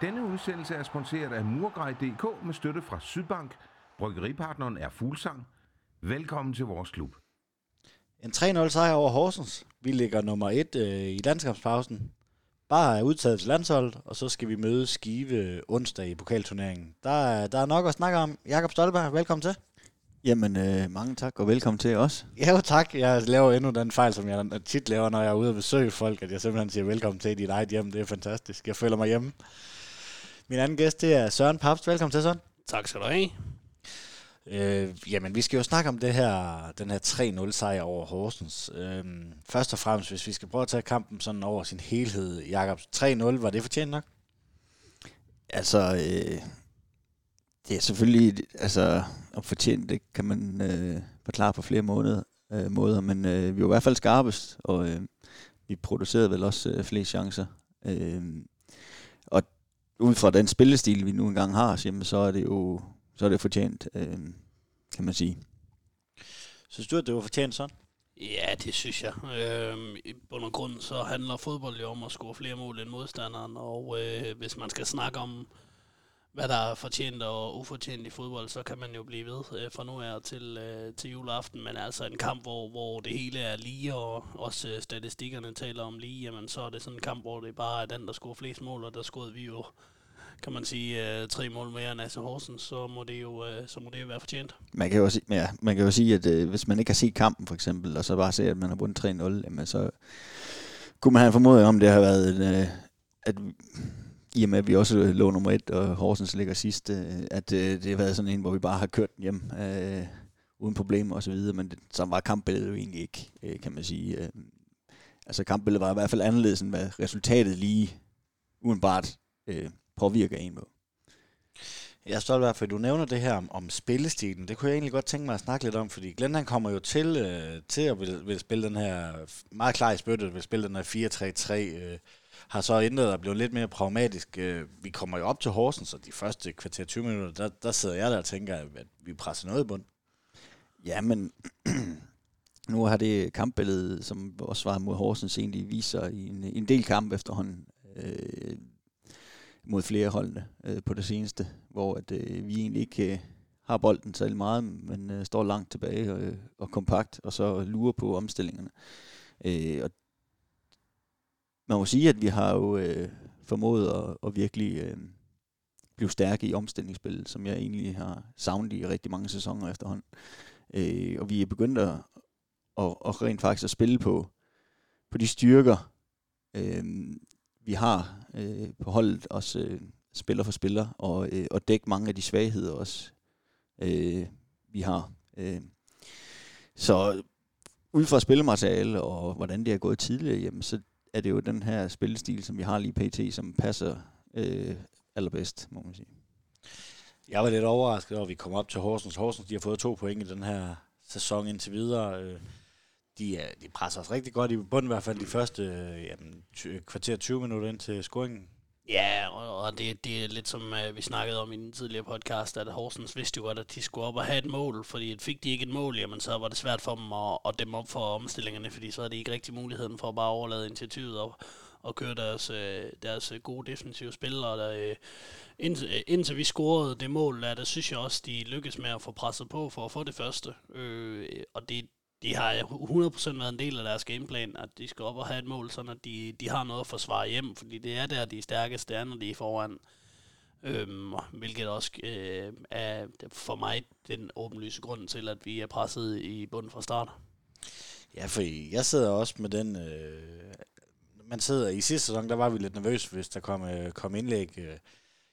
Denne udsendelse er sponsoreret af Murgrej.dk med støtte fra Sydbank. Bryggeripartneren er Fuglsang. Velkommen til vores klub. En 3-0 sejr over Horsens. Vi ligger nummer 1 øh, i landskabspausen. Bare er udtaget til landsholdet, og så skal vi møde Skive onsdag i pokalturneringen. Der er, der er nok at snakke om. Jakob Stolberg, velkommen til. Jamen, øh, mange tak, og velkommen til os. Ja, jo, tak. Jeg laver endnu den fejl, som jeg tit laver, når jeg er ude og besøge folk, at jeg simpelthen siger velkommen til dit eget hjem. Det er fantastisk. Jeg føler mig hjemme. Min anden gæst, det er Søren Papst. Velkommen til, Søren. Tak skal du have. Øh, jamen, vi skal jo snakke om det her, den her 3-0 sejr over Horsens. Øh, først og fremmest, hvis vi skal prøve at tage kampen sådan over sin helhed. Jakob, 3-0, var det fortjent nok? Altså, øh, det er selvfølgelig, altså, om fortjent, det kan man øh, forklare på flere måneder, øh, måder, men øh, vi var i hvert fald skarpest, og øh, vi producerede vel også øh, flere chancer. Øh, ud fra den spillestil, vi nu engang har, jamen, så er det jo så er det fortjent, øh, kan man sige. Synes du, at det var fortjent sådan? Ja, det synes jeg. Øhm, I bund og grund så handler fodbold jo om at score flere mål end modstanderen, og øh, hvis man skal snakke om, hvad der er fortjent og ufortjent i fodbold, så kan man jo blive ved øh, fra nu af til, øh, til juleaften. Men altså en kamp, hvor, hvor det hele er lige, og også øh, statistikkerne taler om lige, jamen så er det sådan en kamp, hvor det bare er den, der scorer flest mål, og der scorede vi jo kan man sige, øh, tre mål mere end AC Horsens, så må det jo, øh, så må det jo være fortjent. Man kan jo, sige, ja, man kan jo sige, at øh, hvis man ikke har set kampen for eksempel, og så bare ser, at man har vundet 3-0, jamen så kunne man have formodet om, det har været, øh, at i og med, at vi også øh, lå nummer et, og Horsens ligger sidst, øh, at øh, det har været sådan en, hvor vi bare har kørt den hjem øh, uden problemer og så videre, men det, så var kampbilledet jo egentlig ikke, øh, kan man sige. Øh, altså kampbilledet var i hvert fald anderledes, end hvad resultatet lige udenbart øh, påvirker en på. Jeg er stolt fald for du nævner det her om, om spillestilen. Det kunne jeg egentlig godt tænke mig at snakke lidt om, fordi Glenn han kommer jo til, øh, til at vil, vil spille den her, meget klar i spyttet, vil spille den her 4-3-3, øh, har så ændret og blevet lidt mere pragmatisk. Øh, vi kommer jo op til Horsens, så de første kvarter 20 minutter, der, der sidder jeg der og tænker, at vi presser noget i bund. Ja, men nu har det kampbillede, som også var mod Horsens, egentlig viser i en, en del kamp efterhånden. Øh, mod flere holdene øh, på det seneste, hvor at, øh, vi egentlig ikke øh, har bolden særlig meget, men øh, står langt tilbage og, øh, og kompakt, og så lurer på omstillingerne. Øh, og man må sige, at vi har jo øh, formået at, at virkelig øh, blive stærke i omstillingsspillet, som jeg egentlig har savnet i rigtig mange sæsoner efterhånden. Øh, og vi er begyndt at, at, at rent faktisk at spille på, på de styrker, øh, vi har øh, på holdet, også øh, spiller for spiller, og, øh, og dække mange af de svagheder også, øh, vi har. Øh. Så ud fra spillemateriale og hvordan det er gået tidligere, jamen, så er det jo den her spillestil, som vi har lige pt., som passer øh, allerbedst, må man sige. Jeg var lidt overrasket over, at vi kom op til Horsens. Horsens de har fået to point i den her sæson indtil videre. Øh, de, er, de presser os rigtig godt i bunden, i hvert fald de første øh, jamen, kvarter 20 minutter ind til scoringen. Ja, og det, det er lidt som uh, vi snakkede om i den tidligere podcast, at Horsens vidste jo godt, at de skulle op og have et mål, fordi fik de ikke et mål, jamen så var det svært for dem at, at dæmme op for omstillingerne, fordi så havde de ikke rigtig muligheden for at bare overlade initiativet og, og køre deres, øh, deres øh, gode defensive spil, og der, indtil, indtil vi scorede det mål, der, der synes jeg også, de lykkedes med at få presset på for at få det første, Øh, og det, de har 100% været en del af deres gameplan, at de skal op og have et mål, så at de, de har noget at forsvare hjem, fordi det er der, de er stærkeste er, når de er foran. Øhm, hvilket også øh, er for mig den åbenlyse grund til, at vi er presset i bunden fra start. Ja, for jeg sidder også med den... Øh, man sidder i sidste sæson, der var vi lidt nervøse, hvis der kom, øh, kom indlæg. Øh,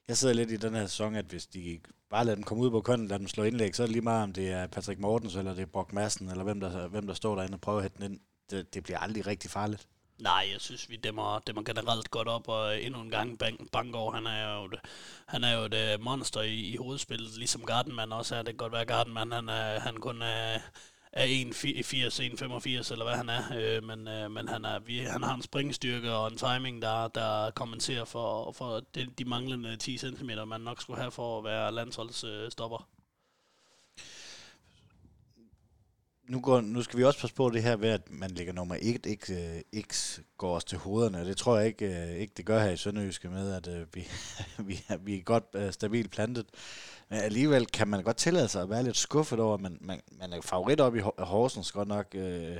jeg sidder lidt i den her sæson, at hvis de bare lader dem komme ud på kønnen, lader dem slå indlæg, så er det lige meget, om det er Patrick Mortens, eller det er Brock Madsen, eller hvem der, hvem der står derinde og prøver at hætte den ind. Det, det bliver aldrig rigtig farligt. Nej, jeg synes, vi dæmmer, dæmmer generelt godt op, og endnu en gang Bank, Bangor, han er jo, et, han er jo et øh, monster i, i hovedspillet, ligesom Gardenman også er. Det kan godt være, Gardenman, han, er, han kun er, er 1,80, 1,85 eller hvad han er, øh, men, øh, men han, er, vi, han har en springstyrke og en timing, der, der kompenserer for, for de, de manglende 10 cm, man nok skulle have for at være landsholdsstopper. Øh, nu, går, nu skal vi også passe på det her ved, at man ligger nummer 1, ikke øh, X går os til hovederne. Det tror jeg ikke, øh, ikke det gør her i Sønderjyske med, at øh, vi, vi, er, vi er godt øh, stabilt plantet. Men alligevel kan man godt tillade sig at være lidt skuffet over, at man, man, man er favorit op i Horsens godt nok, øh,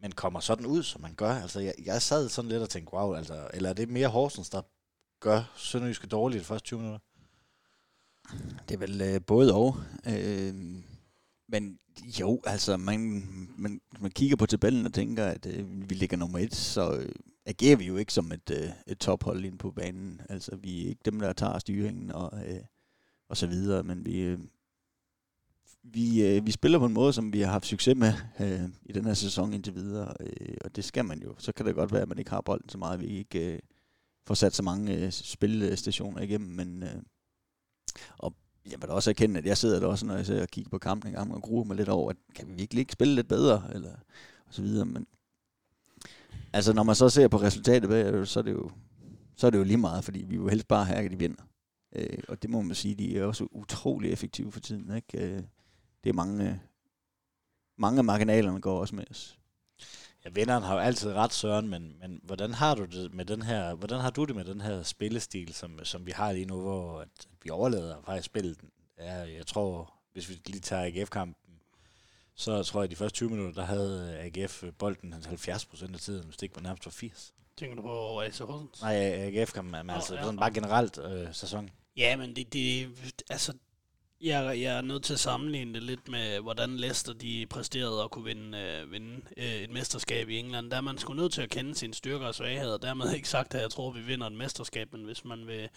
men kommer sådan ud, som man gør. Altså, jeg, jeg sad sådan lidt og tænkte, wow, altså, eller er det mere Horsens, der gør Sønderjyske dårligt de første 20 minutter? Det er vel øh, både og. Øh, men jo, altså, man, man, man kigger på tabellen og tænker, at øh, vi ligger nummer et, så øh, agerer vi jo ikke som et, øh, et tophold ind på banen. Altså, vi er ikke dem, der tager styringen og, øh, og så videre, men vi, øh, vi, øh, vi spiller på en måde, som vi har haft succes med øh, i den her sæson indtil videre, øh, og det skal man jo. Så kan det godt være, at man ikke har bolden så meget, vi ikke øh, får sat så mange øh, spilstationer igennem, men øh, og jeg vil da også erkende, at jeg sidder der også, når jeg ser og kigger på kampen en gang, og gruer mig lidt over, at kan vi virkelig ikke spille lidt bedre, eller og så videre, men altså når man så ser på resultatet, så er det jo, så er det jo lige meget, fordi vi vil helst bare have, at de vinder. Øh, og det må man sige, de er også utrolig effektive for tiden. Ikke? Øh, det er mange, mange af marginalerne går også med os. Ja, vinderen har jo altid ret, Søren, men, men hvordan har du det med den her, hvordan har du det med den her spillestil, som, som vi har lige nu, hvor at vi overlader faktisk spillet? Ja, jeg tror, hvis vi lige tager AGF-kampen, så tror jeg, at de første 20 minutter, der havde AGF bolden 70 procent af tiden, hvis det ikke var nærmest for 80. Tænker du på AC Horsens? Nej, AGF-kampen, men oh, altså ja. sådan bare generelt øh, sæson. Ja, men det, det altså, jeg, jeg er nødt til at sammenligne det lidt med, hvordan Leicester de præsterede at kunne vinde, øh, vinde øh, et mesterskab i England. Der er man sgu nødt til at kende sine styrker og svagheder. Dermed ikke sagt, at jeg tror, at vi vinder et mesterskab, men hvis man vil,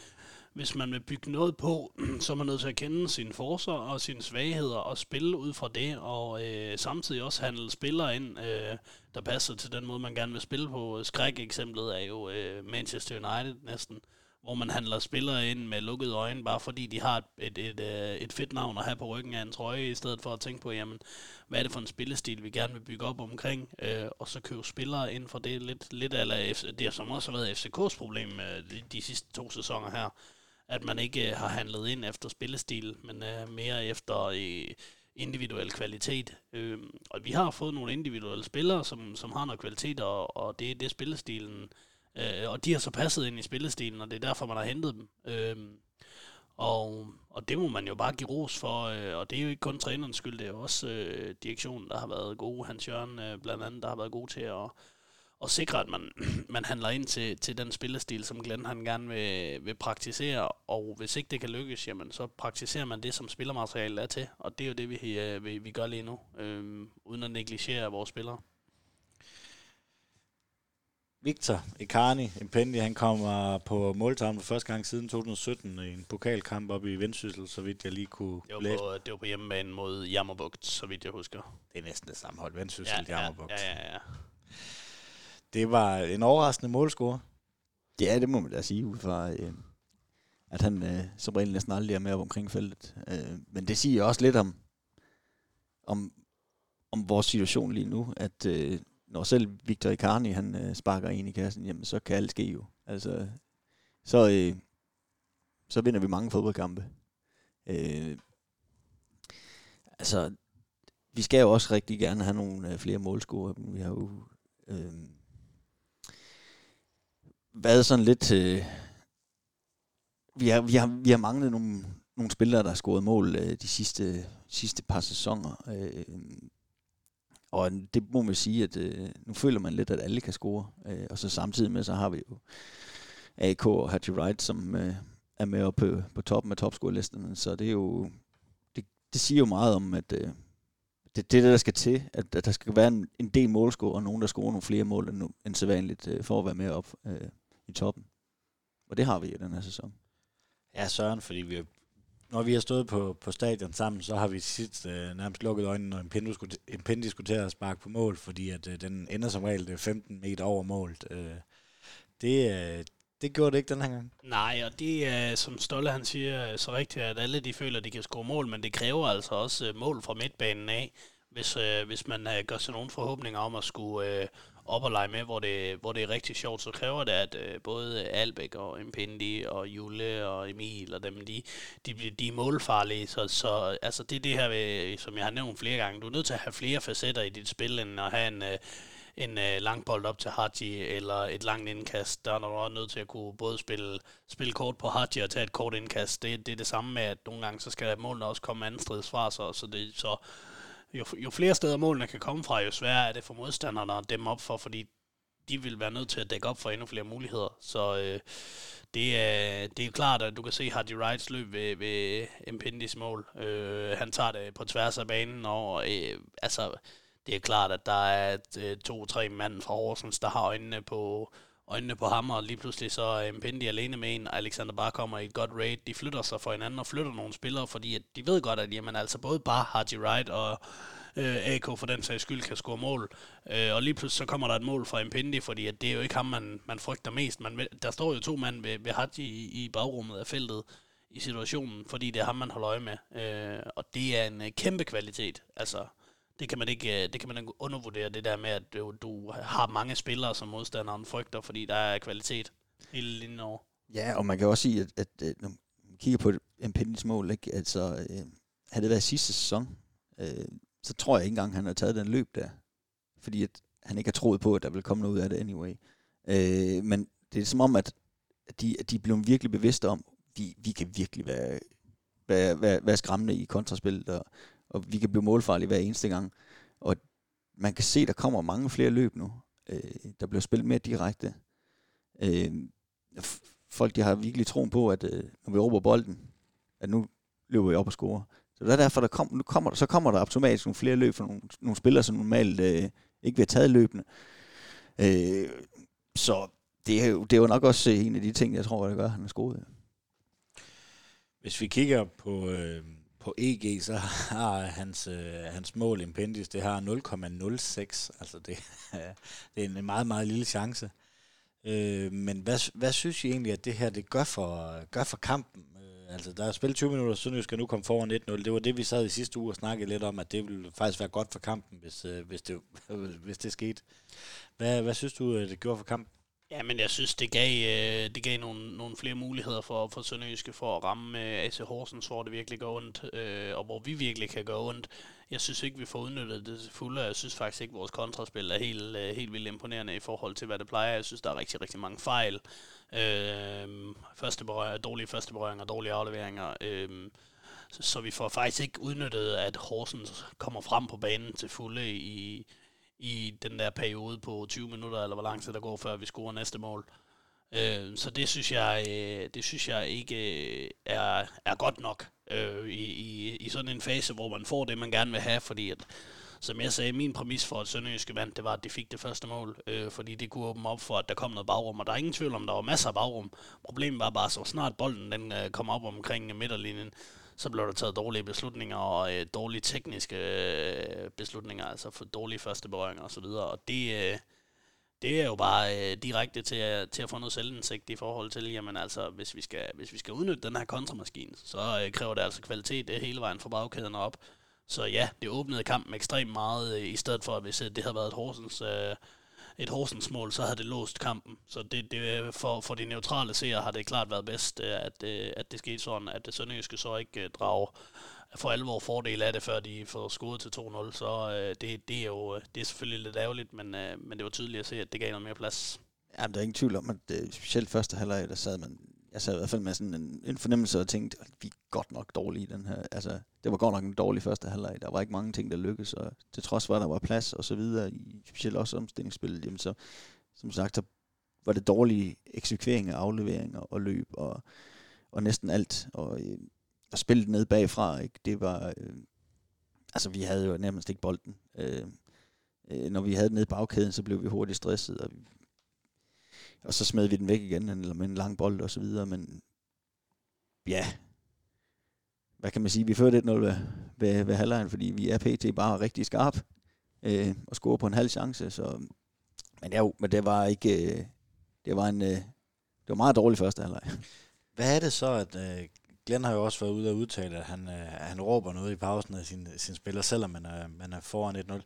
hvis man vil bygge noget på, så er man nødt til at kende sine forser og sine svagheder og spille ud fra det, og øh, samtidig også handle spillere ind, øh, der passer til den måde, man gerne vil spille på. Skræk-eksemplet er jo øh, Manchester United næsten hvor man handler spillere ind med lukkede øjne, bare fordi de har et, et, et, øh, et fedt navn at have på ryggen af en trøje, i stedet for at tænke på, jamen, hvad er det for en spillestil, vi gerne vil bygge op omkring, øh, og så købe spillere ind for det lidt, lidt eller det, har som også har været FCK's problem øh, de, de sidste to sæsoner her, at man ikke øh, har handlet ind efter spillestil, men øh, mere efter øh, individuel kvalitet. Øh, og vi har fået nogle individuelle spillere, som, som har noget kvalitet, og, og det er det spillestilen, Øh, Øh, og de har så passet ind i spillestilen, og det er derfor, man har hentet dem. Øh, og, og det må man jo bare give ros for, øh, og det er jo ikke kun trænerens skyld, det er jo også øh, direktionen, der har været gode. Hans Jørgen øh, blandt andet, der har været god til at, at sikre, at man, man handler ind til, til den spillestil, som Glenn han gerne vil, vil praktisere. Og hvis ikke det kan lykkes, jamen, så praktiserer man det, som spillermaterialet er til. Og det er jo det, vi, øh, vi, vi gør lige nu, øh, uden at negligere vores spillere. Victor Icarni, Impendi, han kommer på måltavlen for første gang siden 2017 i en pokalkamp op i Vendsyssel, så vidt jeg lige kunne det var, på, det var på hjemmebane mod Jammerbugt, så vidt jeg husker. Det er næsten det samme hold, Vendsyssel, ja, Jammerbugt. Ja, ja, ja. Det var en overraskende målscore. Ja, det må man da sige, ud fra, øh, at han øh, som regel næsten aldrig er med op omkring feltet. Øh, men det siger også lidt om, om, om vores situation lige nu, at øh, når selv Victor Icarni, han øh, sparker ind i kassen, jamen så kan alt ske jo. Altså, så, øh, så vinder vi mange fodboldkampe. Øh, altså, vi skal jo også rigtig gerne have nogle øh, flere målscorer. Vi har jo øh, været sådan lidt... Øh, vi, har, vi, har, vi har manglet nogle, nogle spillere, der har scoret mål øh, de sidste, sidste par sæsoner. Øh, og det må man sige, at øh, nu føler man lidt, at alle kan score. Øh, og så samtidig med, så har vi jo AK og Hattie Wright, som øh, er med oppe på, på toppen af topscorelisterne. Så det er jo, det, det siger jo meget om, at øh, det, det er det, der skal til, at, at der skal være en, en del målscore, og nogen, der scorer nogle flere mål end, end sædvanligt, øh, for at være med op øh, i toppen. Og det har vi i den her sæson. Ja, Søren, fordi vi når vi har stået på, på stadion sammen, så har vi sidst øh, nærmest lukket øjnene, når en pind diskuterer at sparke på mål, fordi at øh, den ender som regel 15 meter over målet. Øh, det, øh, det gjorde det ikke den her gang. Nej, og det er, som Stolle han siger, øh, så rigtigt, at alle de føler, at de kan score mål, men det kræver altså også øh, mål fra midtbanen af. hvis, øh, hvis man øh, gør sig nogle forhåbninger om at skulle øh, op og lege med, hvor det, hvor det er rigtig sjovt, så kræver det, at øh, både Albæk og Impendi og Jule og Emil og dem, de, de, de er målfarlige. Så, så altså, det er det her, ved, som jeg har nævnt flere gange. Du er nødt til at have flere facetter i dit spil, end at have en... Øh, en øh, lang bold op til Haji, eller et langt indkast. Der er du også nødt til at kunne både spille, spille kort på Haji og tage et kort indkast. Det, det er det samme med, at nogle gange så skal målene også komme anden stridsfra, så, så, det, så jo, jo flere steder målene kan komme fra, jo sværere er det for modstanderne at dem op for, fordi de vil være nødt til at dække op for endnu flere muligheder. Så øh, det, er, det er klart, at du kan se Hardy Wrights løb ved, ved Impendis mål. Øh, han tager det på tværs af banen, og øh, altså, det er klart, at der er øh, to-tre mand fra Horsens, der har øjnene på, øjnene på ham, og lige pludselig så er Mpendi alene med en, og Alexander bare kommer i et godt raid. De flytter sig for hinanden og flytter nogle spillere, fordi at de ved godt, at jamen, altså både bare Haji Wright og øh, AK for den sags skyld kan score mål. Øh, og lige pludselig så kommer der et mål fra Mpendi, fordi at det er jo ikke ham, man, man frygter mest. Man, der står jo to mand ved, ved Haji i, i bagrummet af feltet i situationen, fordi det er ham, man holder øje med. Øh, og det er en øh, kæmpe kvalitet. Altså, det kan man ikke, øh, det kan man ikke undervurdere, det der med, at du, du har mange spillere, som modstanderen frygter, fordi der er kvalitet hele linjen over. Ja, og man kan også sige, at, at, at når man kigger på Impendis mål, ikke? Altså, øh, havde det været sidste sæson, øh, så tror jeg ikke engang, han har taget den løb der. Fordi at han ikke har troet på, at der vil komme noget ud af det anyway. Øh, men det er som om, at de, at de er blevet virkelig bevidste om, vi, vi kan virkelig være, være, være, være skræmmende i kontraspillet, og, og vi kan blive målfarlige hver eneste gang. Og man kan se, der kommer mange flere løb nu. Øh, der bliver spillet mere direkte. Øh, folk de har virkelig troen på, at øh, når vi råber bolden, at nu løber vi op og scorer. Så det er derfor, der kom, nu kommer, så kommer der automatisk nogle flere løb for nogle, nogle spillere, som normalt øh, ikke vil have taget løbende. Øh, så det er, jo, det er jo nok også øh, en af de ting, jeg tror, der gør, at han er skoet. Hvis vi kigger på, øh, på EG, så har hans, øh, hans mål Impendis, det har 0,06. Altså det, det er en meget, meget lille chance. Øh, men hvad, hvad synes I egentlig, at det her det gør for, gør for kampen? Øh, altså, der er spillet 20 minutter, så skal nu komme foran 1-0. Det var det, vi sad i sidste uge og snakkede lidt om, at det ville faktisk være godt for kampen, hvis, øh, hvis, det, hvis det skete. Hvad, hvad synes du, det gjorde for kampen? Ja, men jeg synes, det gav, øh, det gav nogle, nogle flere muligheder for, for Sønderjyske for at ramme øh, AC Horsens, hvor det virkelig går ondt, øh, og hvor vi virkelig kan gå ondt. Jeg synes ikke, vi får udnyttet det fulde, og jeg synes faktisk ikke, vores kontraspil er helt, øh, helt vildt imponerende i forhold til, hvad det plejer. Jeg synes, der er rigtig, rigtig mange fejl. Øh, første berøring, dårlige første berøringer, dårlige afleveringer. Øh, så, så vi får faktisk ikke udnyttet, at Horsens kommer frem på banen til fulde i, i den der periode på 20 minutter, eller hvor lang tid der går, før vi scorer næste mål. Øh, så det synes jeg, øh, det synes jeg ikke øh, er, er godt nok øh, i, i, i sådan en fase, hvor man får det, man gerne vil have, fordi at, som jeg sagde, min præmis for at Sønderjyske vandt, det var, at de fik det første mål, øh, fordi det kunne åbne op for, at der kom noget bagrum, og der er ingen tvivl om, der var masser af bagrum. Problemet var bare, så snart bolden den øh, kom op omkring midterlinjen, så blev der taget dårlige beslutninger og øh, dårlige tekniske øh, beslutninger, altså for dårlige første berøringer osv. Og det, øh, det er jo bare øh, direkte til, at, til at få noget selvindsigt i forhold til, jamen altså, hvis vi skal, hvis vi skal udnytte den her kontramaskine, så øh, kræver det altså kvalitet det hele vejen fra bagkæden op. Så ja, det åbnede kampen ekstremt meget, øh, i stedet for, at hvis øh, det havde været et Horsens... Øh, et Horsens mål, så havde det låst kampen. Så det, det, for, for de neutrale seere har det klart været bedst, øh, at, øh, at det skete sådan, at det Sønderjyske så ikke øh, drager for alvor fordel af det, før de får skudt til 2-0. Så det, det er jo det er selvfølgelig lidt ærgerligt, men, men det var tydeligt at se, at det gav noget mere plads. Jamen, der er ingen tvivl om, at det, specielt første halvleg, der sad man jeg sad i hvert fald med sådan en, en fornemmelse og tænkte, at vi er godt nok dårlige i den her. Altså, det var godt nok en dårlig første halvleg. Der var ikke mange ting, der lykkedes, og til trods for, at der var plads og så videre, i specielt også omstillingsspillet, jamen så, som sagt, så var det dårlige eksekvering af afleveringer og løb og, og næsten alt. Og, øh, og spillet ned bagfra, ikke? det var... Øh, altså, vi havde jo nærmest ikke bolden. Øh, øh, når vi havde den nede i bagkæden, så blev vi hurtigt stresset, og og så smed vi den væk igen, eller med en lang bold og så videre, men ja, hvad kan man sige, vi førte 1-0 ved, ved, ved halvlejen, fordi vi er pt. bare rigtig skarp øh, og score på en halv chance, så men, ja, men det var ikke, øh, det var en, øh, det var meget dårlig første halvleg. Hvad er det så, at øh, Glenn har jo også været ude og udtale, at han, øh, han råber noget i pausen af sin, sin spiller, selvom man er, man er foran 1-0.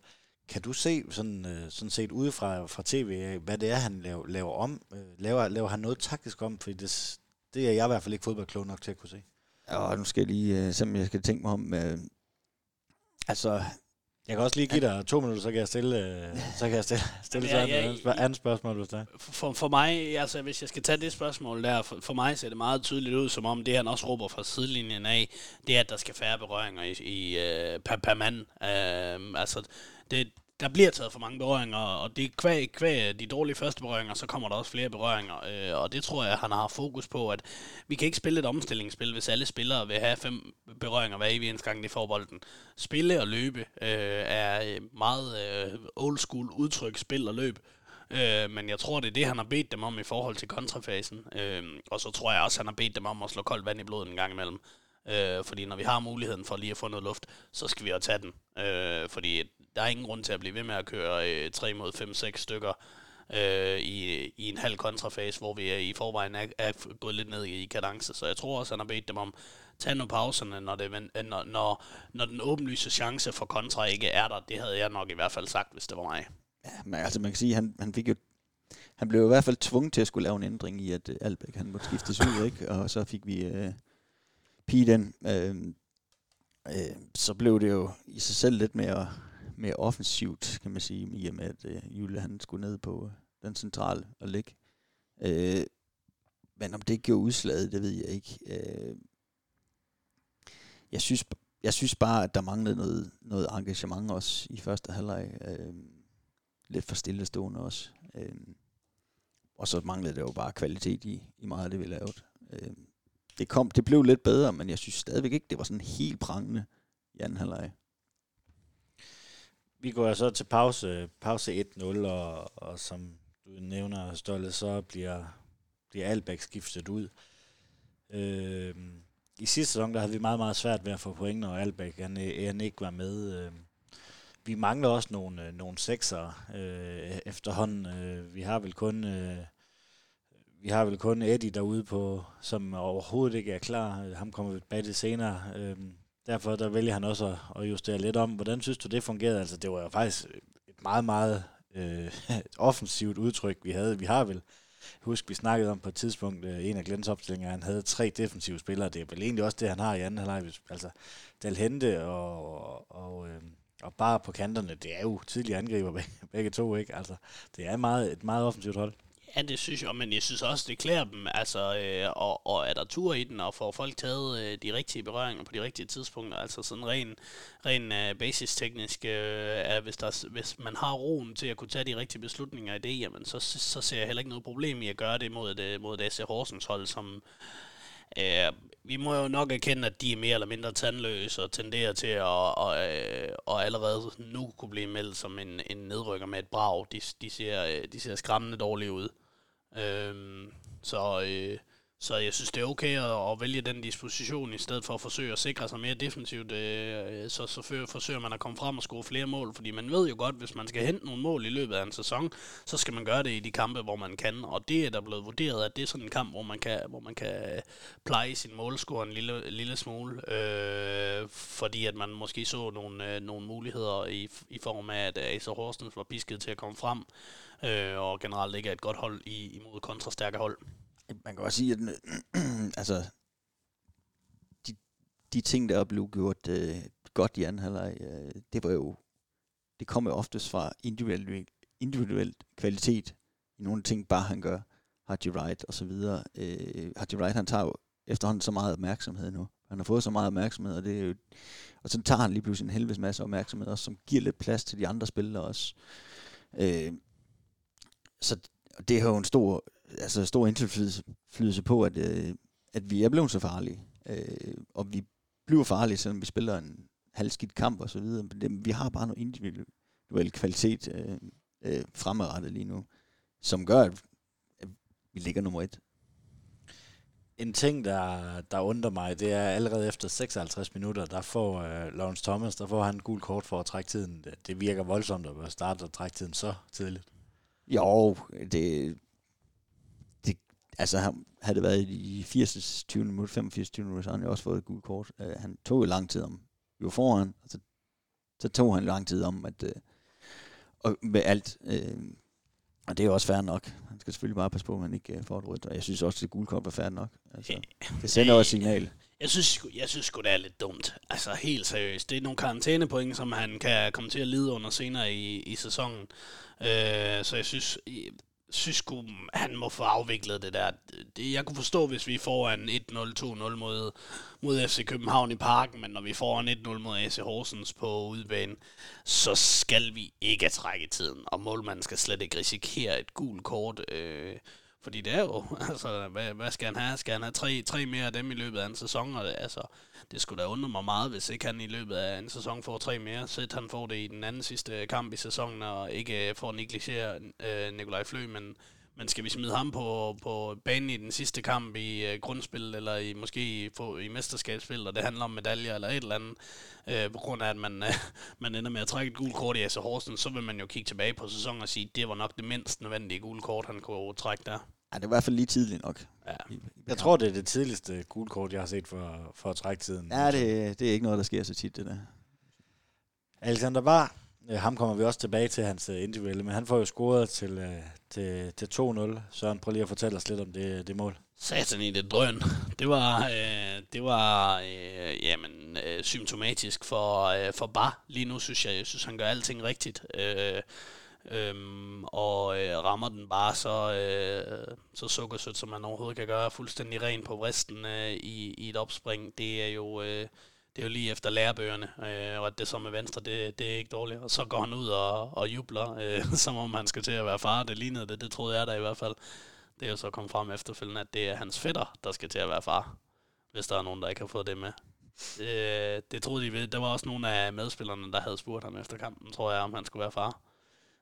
Kan du se sådan, øh, sådan set udefra fra tv, hvad det er, han laver, laver om? Øh, laver, laver han noget taktisk om? Fordi det, det er jeg i hvert fald ikke fodboldklog nok til at kunne se. Ja, nu skal jeg lige, øh, som jeg skal tænke mig om, øh, altså, jeg kan også lige give dig to minutter, så kan jeg stille, øh, så kan jeg stille, stille ja, ja, ja, andet spørgsmål, hvis der for, for mig, altså hvis jeg skal tage det spørgsmål der, for, for mig ser det meget tydeligt ud, som om det han også råber fra sidelinjen af, det er, at der skal færre berøringer i, i per, per mand. Uh, altså, det, der bliver taget for mange berøringer, og det kvæg, kvæg de dårlige første berøringer, så kommer der også flere berøringer, øh, og det tror jeg, han har fokus på, at vi kan ikke spille et omstillingsspil, hvis alle spillere vil have fem berøringer hver evig gang de får bolden. Spille og løbe øh, er meget øh, old school udtryk, spil og løb, Øh, men jeg tror, det er det, han har bedt dem om i forhold til kontrafasen. Øh, og så tror jeg også, han har bedt dem om at slå koldt vand i blodet en gang imellem. Øh, fordi når vi har muligheden for lige at få noget luft, så skal vi jo tage den. Øh, fordi der er ingen grund til at blive ved med at køre øh, 3 mod 5-6 stykker øh, i, i en halv kontrafase, hvor vi er, i forvejen er, er gået lidt ned i kadence. Så jeg tror også, han har bedt dem om, tage nu pauserne, når, det, når, når, når den åbenlyse chance for kontra ikke er der. Det havde jeg nok i hvert fald sagt, hvis det var mig. Ja, men altså man kan sige, han, han fik jo han blev i hvert fald tvunget til at skulle lave en ændring i, at Albeck han måtte skiftes ud, ikke? Og så fik vi øh, Piden. Øh, øh, så blev det jo i sig selv lidt mere mere offensivt, kan man sige, i og med, at øh, Jule han skulle ned på øh, den centrale og ligge. Øh, men om det gjorde udslaget, det ved jeg ikke. Øh, jeg, synes, jeg synes bare, at der manglede noget, noget engagement også i første halvleg. Øh, lidt for stillestående også. Øh, og så manglede det jo bare kvalitet i, i meget af det, vi lavede. Øh, det, kom, det blev lidt bedre, men jeg synes stadigvæk ikke, det var sådan helt prangende i anden halvleg. Vi går så til pause, pause 1-0, og, og som du nævner, Stolle, så bliver, bliver Albæk skiftet ud. Øh, I sidste sæson, der havde vi meget, meget svært ved at få point, når Albæk han, han ikke var med. Øh, vi mangler også nogle, øh, nogle sekser øh, efterhånden. Øh, vi har vel kun... Øh, vi har vel kun Eddie derude på, som overhovedet ikke er klar. Ham kommer vi tilbage til senere. Øhm, derfor der vælger han også at, at justere lidt om. Hvordan synes du, det fungerede? Altså, det var jo faktisk et meget, meget øh, offensivt udtryk, vi havde. Vi har vel, husk, vi snakkede om på et tidspunkt, øh, en af Glens opstillinger, han havde tre defensive spillere. Det er vel egentlig også det, han har i anden halvleg. Altså, Dalhente og, og, øh, og øhm, bare på kanterne, det er jo tidligere angriber begge, begge to, ikke? Altså, det er meget, et meget offensivt hold. Ja, det synes jeg, men jeg synes også, det klæder dem, altså, øh, og, og er der tur i den, og får folk taget øh, de rigtige berøringer på de rigtige tidspunkter, altså sådan ren, ren øh, basisteknisk, øh, er, hvis, der, hvis man har roen til at kunne tage de rigtige beslutninger i det, jamen, så, så ser jeg heller ikke noget problem i at gøre det mod et, mod et AC Horsens hold, som øh, vi må jo nok erkende, at de er mere eller mindre tandløse og tenderer til at og, øh, og allerede nu kunne blive meldt som en, en nedrykker med et brag. De, de, ser, øh, de ser skræmmende dårlige ud. Øhm, så, øh, så jeg synes, det er okay at, at vælge den disposition, i stedet for at forsøge at sikre sig mere defensivt. Øh, så, så forsøger man at komme frem og score flere mål, fordi man ved jo godt, hvis man skal hente nogle mål i løbet af en sæson, så skal man gøre det i de kampe, hvor man kan. Og det er der blevet vurderet, at det er sådan en kamp, hvor man kan, hvor man kan pleje sin målscore en lille, lille smule, øh, fordi at man måske så nogle, øh, nogle muligheder i, i form af, at Asa Horsens var pisket til at komme frem øh, og generelt ikke er et godt hold i, imod kontrastærke hold. Man kan også sige, at den, altså, de, de ting, der er blevet gjort øh, godt i anden halvleg, øh, det var jo, det kommer jo oftest fra individuel, individuel kvalitet i nogle ting, bare han gør. Haji Wright og så videre. Øh, Haji Wright, han tager jo efterhånden så meget opmærksomhed nu. Han har fået så meget opmærksomhed, og, det er jo, og så tager han lige pludselig en helvedes masse opmærksomhed også, som giver lidt plads til de andre spillere også. Øh, så det har jo en stor, altså stor indflydelse på, at, øh, at vi er blevet så farlige. Øh, og vi bliver farlige, selvom vi spiller en halvskidt kamp og så videre. Men det, vi har bare noget individuel kvalitet øh, øh, fremadrettet lige nu, som gør, at, at vi ligger nummer et. En ting, der, der undrer mig, det er allerede efter 56 minutter, der får uh, Lawrence Thomas, der får han en gul kort for at trække tiden. Det, virker voldsomt at starte at trække tiden så tidligt. Jo, det, altså han, havde det været i 80. 20 minutter, 85. 20 minutter, så havde han jo også fået et gult kort. Uh, han tog jo lang tid om, var foran, og så, så tog han lang tid om, at, uh, og med alt, uh, og det er jo også fair nok. Han skal selvfølgelig bare passe på, at man ikke uh, får et rødt, og jeg synes også, at det gule kort var fair nok. Altså, det sender også et signal. Jeg synes, jeg synes sgu, det er lidt dumt. Altså helt seriøst. Det er nogle karantænepoint, som han kan komme til at lide under senere i, i sæsonen. Øh, så jeg synes, jeg synes sgu, han må få afviklet det der. Det, jeg kunne forstå, hvis vi får en 1-0-2-0 mod, mod FC København i parken, men når vi får en 1-0 mod AC Horsens på udebane, så skal vi ikke trække tiden, og målmanden skal slet ikke risikere et gult kort. Øh, fordi det er jo, altså, hvad, hvad skal han have? Skal han have tre, tre mere af dem i løbet af en sæson? Og det, altså, det skulle da undre mig meget, hvis ikke han i løbet af en sæson får tre mere. Sæt han får det i den anden sidste kamp i sæsonen, og ikke øh, får negligere øh, Nikolaj Flø, men, men skal vi smide ham på, på banen i den sidste kamp i øh, grundspil, eller i måske i, få, i mesterskabsspil, og det handler om medaljer eller et eller andet, øh, på grund af, at man, øh, man ender med at trække et gult kort i AC Horsens, så vil man jo kigge tilbage på sæsonen og sige, det var nok det mindst nødvendige gule kort, han kunne trække der. Ja, det er i hvert fald lige tidligt nok. Ja. Jeg tror, det er det tidligste gule kort, jeg har set for, for at trække tiden. Ja, det, det er ikke noget, der sker så tit, det der. Alexander Bar, øh, ham kommer vi også tilbage til hans øh, individuelle, men han får jo scoret til, øh, til, til 2-0. Søren, prøv lige at fortælle os lidt om det, det mål. Satan i det drøn. Det var, øh, det var øh, jamen, øh, symptomatisk for, øh, for Bar. Lige nu synes jeg, jeg synes, han gør alting rigtigt. Øh, Øhm, og øh, rammer den bare så, øh, så sukkersødt, som man overhovedet kan gøre, fuldstændig ren på vristen øh, i, i et opspring. Det er jo, øh, det er jo lige efter lærebøgerne, øh, og at det så med venstre, det, det er ikke dårligt. Og så går han ud og, og jubler, øh, som om han skal til at være far. Det lignede det, det troede jeg da i hvert fald. Det er jo så kommet frem efterfølgende, at det er hans fætter, der skal til at være far, hvis der er nogen, der ikke har fået det med. Øh, det troede de ved. Der var også nogle af medspillerne, der havde spurgt ham efter kampen, tror jeg, om han skulle være far.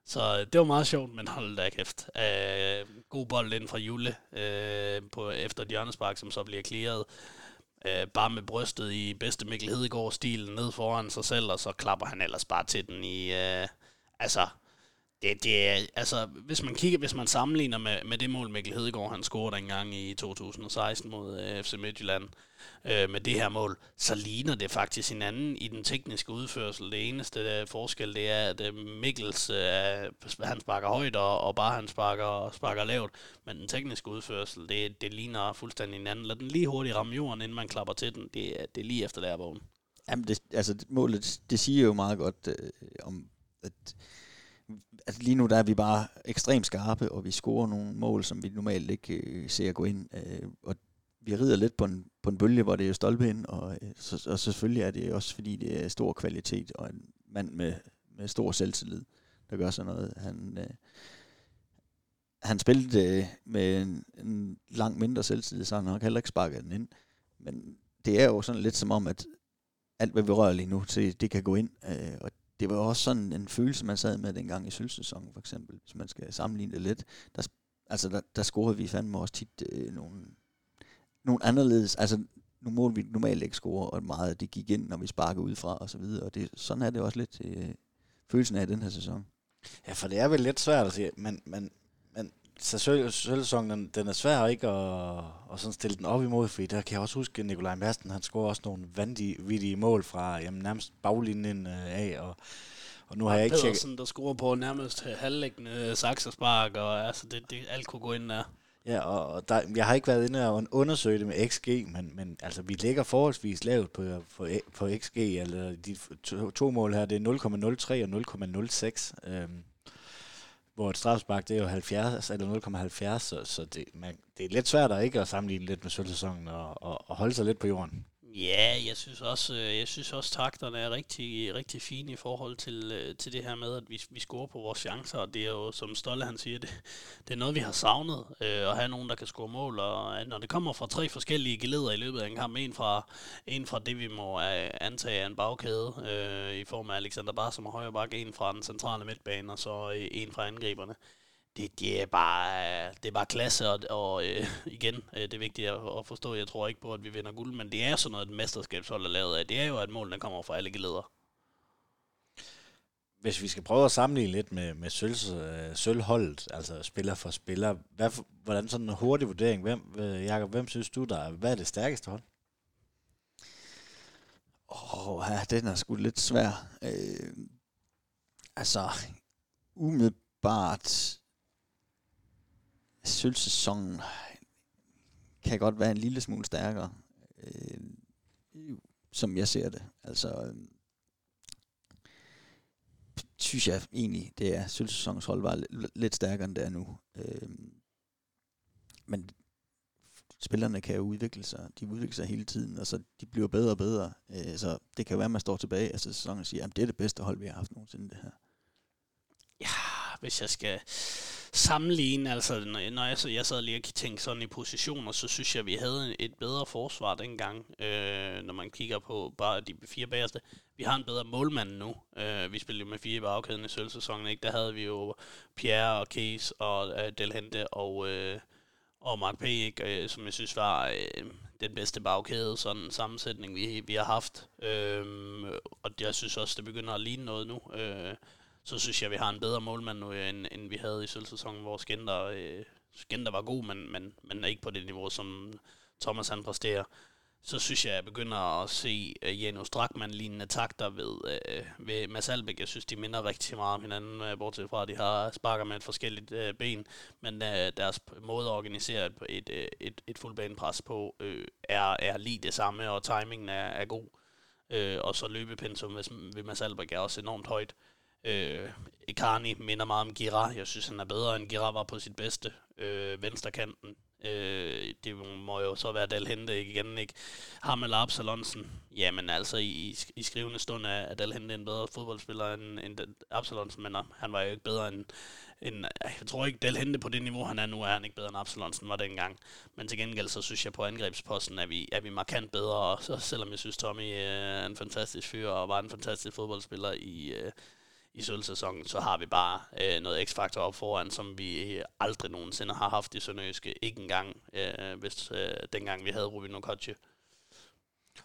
Så det var meget sjovt, men hold da kæft. Øh, god bold ind fra Jule øh, på, efter et hjørnespark, som så bliver clearet. Øh, bare med brystet i bedste Mikkel Hedegaard-stil ned foran sig selv, og så klapper han ellers bare til den i... Øh, altså, det, det er, altså, hvis man kigger, hvis man sammenligner med, med det mål, Mikkel Hedegaard han scorede engang i 2016 mod øh, FC Midtjylland, øh, med det her mål, så ligner det faktisk hinanden i den tekniske udførsel. Det eneste der forskel, det er, at øh, Mikkels, øh, han sparker højt, og, og bare han sparker, sparker lavt, men den tekniske udførsel, det, det ligner fuldstændig hinanden. Lad den lige hurtigt ramme jorden, inden man klapper til den. Det, det er lige efter lærebogen. Jamen, det, altså, målet, det siger jo meget godt øh, om, at altså lige nu der er vi bare ekstremt skarpe, og vi scorer nogle mål, som vi normalt ikke øh, ser gå ind. Øh, og vi rider lidt på en, på en bølge, hvor det er stolpe ind, og, øh, så, og selvfølgelig er det også, fordi det er stor kvalitet, og en mand med, med stor selvtillid, der gør sådan noget. Han, øh, han spillede øh, med en, en langt mindre selvtillid, så han nok heller ikke sparket den ind. Men det er jo sådan lidt som om, at alt, hvad vi rører lige nu, det, det kan gå ind, øh, og det var også sådan en følelse, man sad med dengang i sølvsæsonen, for eksempel, hvis man skal sammenligne det lidt. Der, altså, der, der scorede vi fandme også tit øh, nogle, nogle anderledes, altså nogle mål, vi normalt ikke scorer, og meget det gik ind, når vi sparkede udefra og så videre, og det, sådan er det også lidt øh, følelsen af den her sæson. Ja, for det er vel lidt svært at sige, men, men så sølvsæsonen, den, den er svær ikke at, at sådan stille den op imod, fordi der kan jeg også huske, at Nikolaj Madsen, han scorer også nogle vanvittige mål fra jamen, nærmest baglinjen øh, af, og, og nu har jeg ikke tjekket... Pedersen, der scorer på nærmest halvlæggende saksespark, og altså, det, det, alt kunne gå ind der. Ja, og, og der, jeg har ikke været inde og undersøge det med XG, men, men altså, vi ligger forholdsvis lavt på, på, på XG, eller de to, to mål her, det er 0,03 og 0,06. Øhm, hvor et strafspark, det er jo 70, eller 0,70, så, så det, man, det er lidt svært at ikke at sammenligne lidt med sølvsæsonen og, og, og holde sig lidt på jorden. Ja, jeg synes også, øh, jeg synes også takterne er rigtig, rigtig fine i forhold til, øh, til det her med, at vi, vi scorer på vores chancer, og det er jo, som Stolle han siger, det, det er noget, vi har savnet, øh, at have nogen, der kan score mål, og når det kommer fra tre forskellige geleder i løbet af en kamp, en fra, en fra det, vi må øh, antage er en bagkæde, øh, i form af Alexander Bar, som er højre bak, en fra den centrale midtbane, og så en fra angriberne det, det, er bare, det er bare klasse, og, og øh, igen, øh, det er vigtigt at, at forstå, jeg tror ikke på, at vi vinder guld, men det er sådan noget, et mesterskabshold er lavet af. Det er jo, at målene kommer fra alle geleder. hvis vi skal prøve at sammenligne lidt med, med sølv, øh, sølvholdet, altså spiller for spiller, hvad, hvordan sådan en hurtig vurdering, hvem, øh, Jacob, hvem synes du, der er, hvad er det stærkeste hold? Åh, oh, ja, den er sgu lidt svær. Øh, altså, umiddelbart sølvsæsonen kan godt være en lille smule stærkere, øh, som jeg ser det. Altså, øh, synes jeg egentlig, det er sølvsæsonens hold var lidt, lidt stærkere, end det er nu. Øh, men spillerne kan jo udvikle sig. De udvikler sig hele tiden, og så de bliver bedre og bedre. Øh, så det kan være, at man står tilbage efter sæsonen og siger, at det er det bedste hold, vi har haft nogensinde, det her. Ja, hvis jeg skal sammenligne, altså når, når jeg, så, jeg sad lige og tænkte sådan i positioner, så synes jeg, vi havde et bedre forsvar dengang, øh, når man kigger på bare de fire bagerste. Vi har en bedre målmand nu. Øh, vi spillede jo med fire i bagkæden i sølvsæsonen, ikke? Der havde vi jo Pierre og Case og øh, Delhente og, øh, og Mark P., ikke? Øh, som jeg synes var øh, den bedste bagkæde, sådan en sammensætning, vi, vi har haft. Øh, og jeg synes også, det begynder at ligne noget nu. Øh, så synes jeg, at vi har en bedre målmand nu, end, end vi havde i sølvsæsonen, hvor Skender, øh, Skender var god, men, men, men ikke på det niveau, som Thomas han præsterer. Så synes jeg, at jeg begynder at se øh, Janus Drakman-lignende takter ved, øh, ved Mads Albeck. Jeg synes, de minder rigtig meget om hinanden, øh, bortset fra, at de har sparker med et forskelligt øh, ben. Men øh, deres måde at organisere et, et, et, et, et fuldbanepres på øh, er, er lige det samme, og timingen er, er god. Øh, og så løbepensum ved, ved Mads Albeck er også enormt højt. Øh, Øh, Icarni minder meget om Gira. Jeg synes, han er bedre end Gira var på sit bedste. Øh, venstrekanten. Øh, det må jo så være Dal Hente igen, ikke? Ham eller Absalonsen. Jamen altså, i, i skrivende stund er Dal Hente en bedre fodboldspiller end, end Absalonsen, men øh, han var jo ikke bedre end, end øh, jeg tror ikke, Del Hente på det niveau, han er nu, er han ikke bedre end Absalonsen var dengang. Men til gengæld, så synes jeg på angrebsposten, er vi, er vi markant bedre, og så, selvom jeg synes, Tommy øh, er en fantastisk fyr, og var en fantastisk fodboldspiller i, øh, i sølvsæsonen, så har vi bare øh, noget x-faktor op foran, som vi aldrig nogensinde har haft i Sønderjyske. Ikke engang, øh, hvis øh, dengang vi havde Rubin Okotje.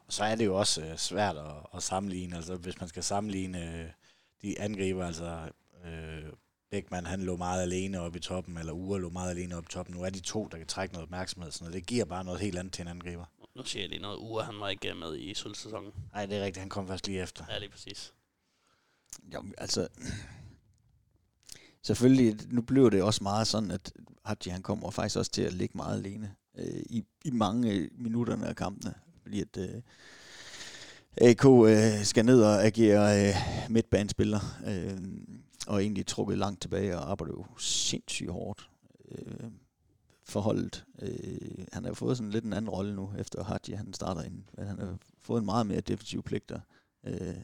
Og så er det jo også øh, svært at, at sammenligne, altså hvis man skal sammenligne øh, de angriber, altså øh, Bækman han lå meget alene oppe i toppen, eller Ure lå meget alene oppe i toppen. Nu er de to, der kan trække noget opmærksomhed, så det giver bare noget helt andet til en angriber. Nu siger jeg lige noget. Ure, han var ikke med i sølvsæsonen. Nej, det er rigtigt. Han kom først lige efter. Ja, lige præcis. Jo, altså... Selvfølgelig, nu blev det også meget sådan, at Hadji han kommer faktisk også til at ligge meget alene øh, i, i mange øh, minutterne af kampene. Fordi at øh, AK øh, skal ned og agere øh, midtbanespiller, øh, og egentlig trukket langt tilbage og arbejder jo sindssygt hårdt øh, forholdet. Øh, han har fået sådan lidt en anden rolle nu, efter Hadji han starter ind. Han har fået en meget mere defensiv pligter. Øh,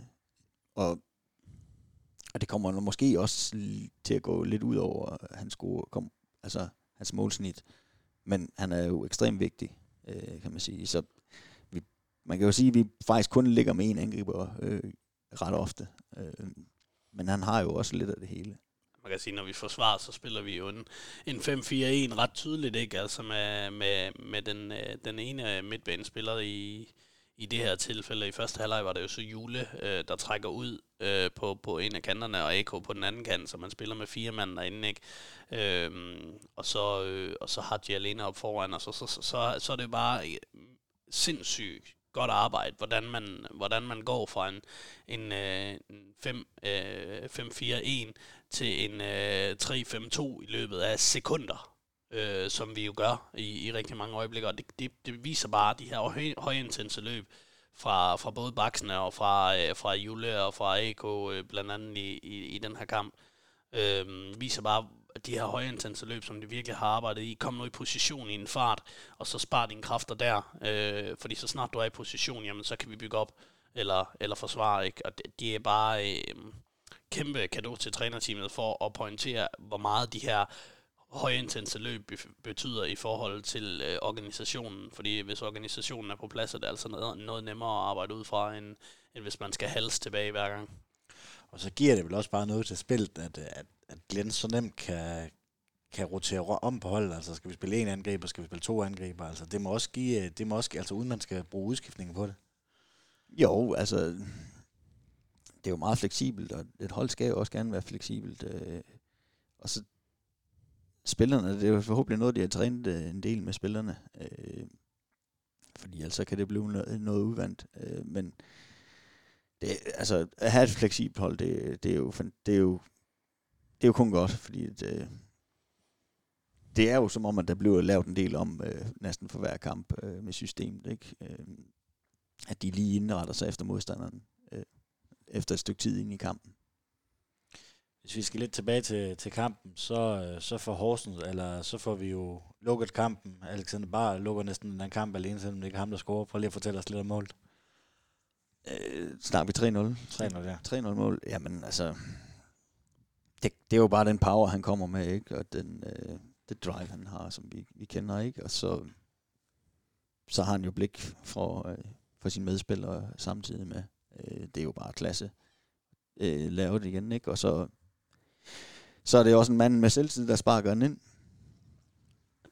og og det kommer måske også til at gå lidt ud over hans, gode, kom, altså, hans målsnit. Men han er jo ekstremt vigtig, øh, kan man sige. Så vi, man kan jo sige, at vi faktisk kun ligger med en angriber øh, ret ofte. Øh, men han har jo også lidt af det hele. Man kan sige, når vi forsvarer, så spiller vi jo en, en 5-4-1 ret tydeligt, ikke? Altså med, med, med den, øh, den ene midtbanespiller i, i det her tilfælde, i første halvleg var det jo så Jule, øh, der trækker ud øh, på, på en af kanterne, og AK på den anden kant, så man spiller med fire mand derinde, ikke? Øhm, og, så, øh, og så har de alene op foran, og så, så, så, så, så er det bare sindssygt godt arbejde, hvordan man, hvordan man går fra en, en, øh, en 5, øh, 5-4-1 til en øh, 3-5-2 i løbet af sekunder øh, som vi jo gør i, i rigtig mange øjeblikker. Og det, det, det viser bare de her høj, højintense løb fra, fra både Baksene og fra, øh, fra Jule og fra AK, øh, blandt andet i, i, i den her kamp. Øh, viser bare de her højintense løb, som de virkelig har arbejdet i. Kom nu i position i en fart, og så spar dine kræfter der. Øh, fordi så snart du er i position, jamen, så kan vi bygge op eller, eller forsvare. Ikke? Og det, det er bare øh, kæmpe kado til trænerteamet for at pointere, hvor meget de her højintense løb betyder i forhold til øh, organisationen. Fordi hvis organisationen er på plads, er det altså noget, noget nemmere at arbejde ud fra, end, end hvis man skal halse tilbage hver gang. Og så giver det vel også bare noget til spillet, at, at, at Glenn så nemt kan, kan rotere om på holdet. Altså skal vi spille en angriber, skal vi spille to angriber. Altså det må også give, det må også, altså uden man skal bruge udskiftningen på det. Jo, altså det er jo meget fleksibelt, og et hold skal jo også gerne være fleksibelt. Øh, og så spillerne, det er forhåbentlig noget, de har trænet øh, en del med spillerne. Øh, fordi ellers altså kan det blive noget, noget uvandt. Øh, men det, altså, at have et fleksibelt hold, det, det, er jo, det, er jo, det er jo kun godt, fordi det, øh, det er jo som om, at der bliver lavet en del om øh, næsten for hver kamp øh, med systemet. Ikke? Øh, at de lige indretter sig efter modstanderen øh, efter et stykke tid ind i kampen. Hvis vi skal lidt tilbage til, til kampen, så, øh, så får Horsens, eller så får vi jo lukket kampen. Alexander Bar lukker næsten den kamp alene, selvom det ikke er ham, der scorer. Prøv lige at fortælle os lidt om målet. Øh, snakker vi 3-0? 3-0, ja. 3-0 mål. Jamen altså, det, det er jo bare den power, han kommer med, ikke? Og den, øh, det drive, han har, som vi, vi kender, ikke? Og så, så har han jo blik for, øh, for sine medspillere samtidig med. Øh, det er jo bare klasse øh, lavet igen, ikke? Og så, så er det også en mand med selvtid, der sparker den ind.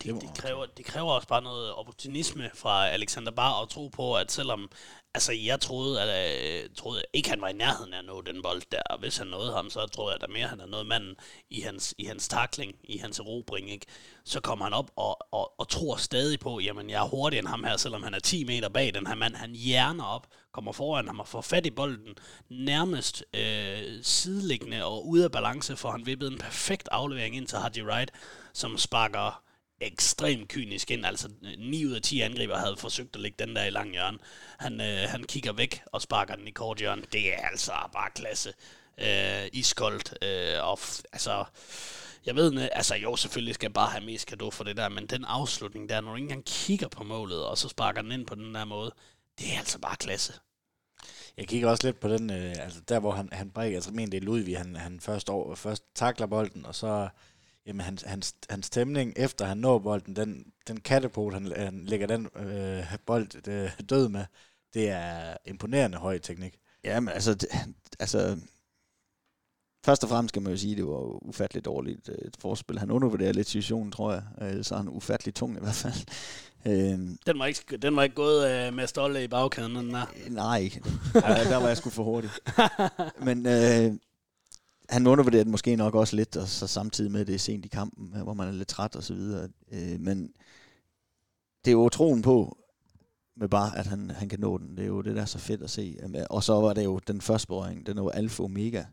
Det, det, kræver, det kræver også bare noget opportunisme fra Alexander Bar at tro på, at selvom Altså, jeg troede, at, øh, troede ikke, han var i nærheden af at nå den bold der. Og hvis han nåede ham, så troede jeg da mere, at han havde nået manden i hans, i hans takling, i hans erobring. Ikke? Så kommer han op og, og, og tror stadig på, jamen, jeg er hurtigere end ham her, selvom han er 10 meter bag den her mand. Han hjerner op, kommer foran ham og får fat i bolden, nærmest øh, sideliggende og ude af balance, for han vippede en perfekt aflevering ind til Haji Wright, som sparker ekstremt kynisk ind. Altså 9 ud af 10 angriber havde forsøgt at lægge den der i lang hjørne. Han, øh, han kigger væk og sparker den i kort hjørne. Det er altså bare klasse. Øh, iskoldt. Øh, og f- altså, jeg ved, altså jo, selvfølgelig skal jeg bare have mest kado for det der, men den afslutning der, når du ikke engang kigger på målet, og så sparker den ind på den der måde, det er altså bare klasse. Jeg kigger også lidt på den, øh, altså der hvor han, han brækker, altså mener det er Ludvig, han, han først, over, først takler bolden, og så jamen hans, hans, hans stemning efter han når bolden, den, den katapult, han, han lægger den øh, bold øh, død med, det er imponerende høj teknik. Ja, men altså, det, altså, først og fremmest skal man jo sige, at det var ufatteligt dårligt øh, et forspil. Han undervurderer lidt situationen, tror jeg. Øh, så er han ufatteligt tung i hvert fald. Øhm, den, var ikke, den var ikke gået øh, med stolte i bagkæden, den der. Nej, der, der var jeg sgu for hurtig. Men øh, han undervurderer den måske nok også lidt, og så samtidig med, at det er sent i kampen, hvor man er lidt træt og så videre. Øh, men det er jo troen på, med bare, at han, han kan nå den. Det er jo det, der er så fedt at se. Og så var det jo den første berøring, den er jo alfa omega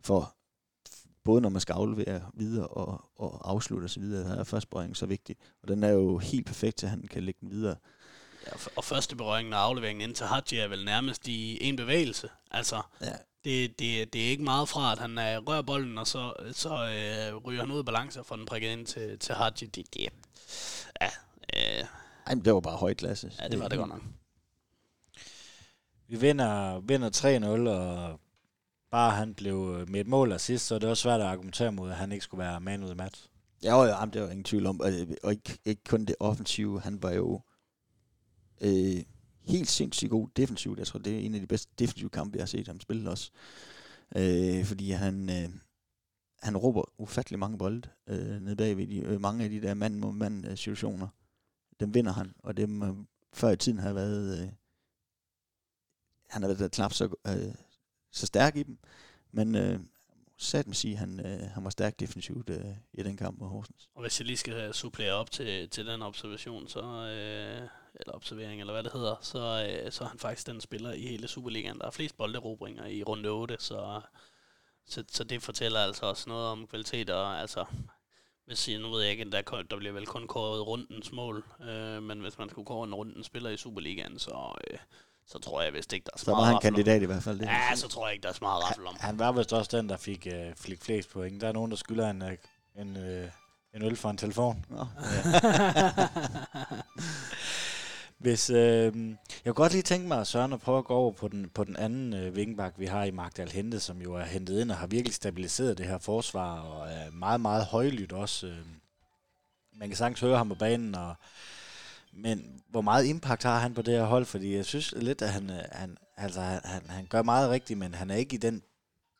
for både når man skal aflevere videre og, og afslutte osv., der er første berøring så vigtig. Og den er jo helt perfekt til, at han kan lægge den videre. Ja, og første berøringen og afleveringen ind til Hadji er vel nærmest i en bevægelse. Altså, ja. det, det, det er ikke meget fra, at han uh, rører bolden, og så, så uh, ryger han ud af balance og får den prikket ind til, til Hadji. Det, det, ja, uh, Ej, men det var bare høj klasse. Ja, det var det godt nok. Vi vinder, vinder 3-0, og bare han blev med et mål af sidst, så er det også svært at argumentere mod, at han ikke skulle være man of the match. Ja, ja, det var ingen tvivl om. Og ikke, ikke kun det offensive, han var jo øh, helt sindssygt god defensivt. Jeg tror, det er en af de bedste defensive kampe, jeg har set ham spille også. Øh, fordi han, øh, han råber ufattelig mange bolde øh, nede bagved de, øh, mange af de der mand mod mand øh, situationer. Dem vinder han, og dem øh, før i tiden har været... Øh, han har været knap så, øh, så stærk i dem, men øh, sat med sige, han, øh, han var stærk defensivt øh, i den kamp mod Horsens. Og hvis jeg lige skal supplere op til, til den observation, så, øh, eller observering, eller hvad det hedder, så, øh, så er han faktisk den spiller i hele Superligaen, der er flest bolderobringer i runde 8, så, så, så det fortæller altså også noget om kvalitet, og altså, hvis nu ved jeg ikke, der, der bliver vel kun kåret rundens mål, øh, men hvis man skulle kåre en rundens spiller i Superligaen, så, øh, så tror jeg vist ikke, der er så, så meget var han kandidat i hvert fald. Det ja, så tror jeg ikke, der er så meget raffel om. Han, han var vist også den, der fik, øh, fik flest point. Der er nogen, der skylder en, øh, en, øh, en øl fra en telefon. Nå. Ja. Hvis, øh, jeg kunne godt lige tænke mig, Søren, at prøve at gå over på den, på den anden øh, vingbak, vi har i Magdal Hente, som jo er hentet ind og har virkelig stabiliseret det her forsvar, og er meget, meget højlydt også. Øh. Man kan sagtens høre ham på banen, og, men hvor meget impact har han på det her hold? Fordi jeg synes lidt, at han, øh, han, altså, han, han gør meget rigtigt, men han er ikke i den...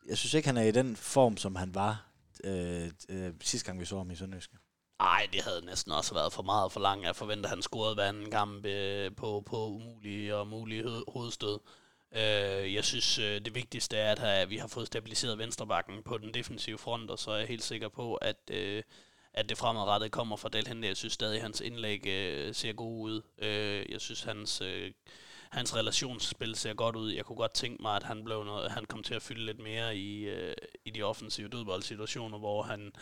Jeg synes ikke, han er i den form, som han var øh, øh, sidste gang, vi så ham i Sønderjyske. Ej, det havde næsten også været for meget for langt. Jeg forventer, at han scorede hver anden kamp øh, på, på umulige og mulige hovedstød. Øh, jeg synes, øh, det vigtigste er, at vi har fået stabiliseret venstrebakken på den defensive front, og så er jeg helt sikker på, at, øh, at det fremadrettet kommer fra Dalhente. Jeg synes stadig, at hans indlæg øh, ser god ud. Øh, jeg synes, hans... Øh, hans relationsspil ser godt ud. Jeg kunne godt tænke mig, at han blev noget, han kom til at fylde lidt mere i, øh, i de offensive dødboldsituationer, hvor han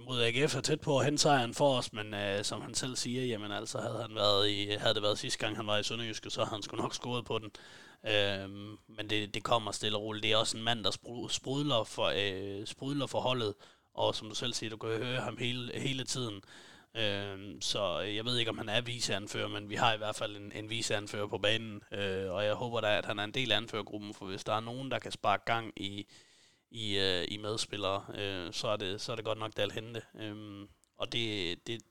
mod AGF er tæt på at hente sejren for os, men øh, som han selv siger, jamen altså havde, han været i, havde det været sidste gang, han var i Sønderjyske, så havde han sgu nok scoret på den. Øh, men det, det kommer stille og roligt. Det er også en mand, der sprudler for, øh, sprudler for holdet, og som du selv siger, du kan høre ham hele, hele tiden. Øh, så jeg ved ikke, om han er viseanfører, men vi har i hvert fald en, en viseanfører på banen, øh, og jeg håber da, at han er en del af anførergruppen, for hvis der er nogen, der kan sparke gang i, i, øh, i medspillere, øh, så, er det, så er det godt nok Dal Hente. Øh, og det, det,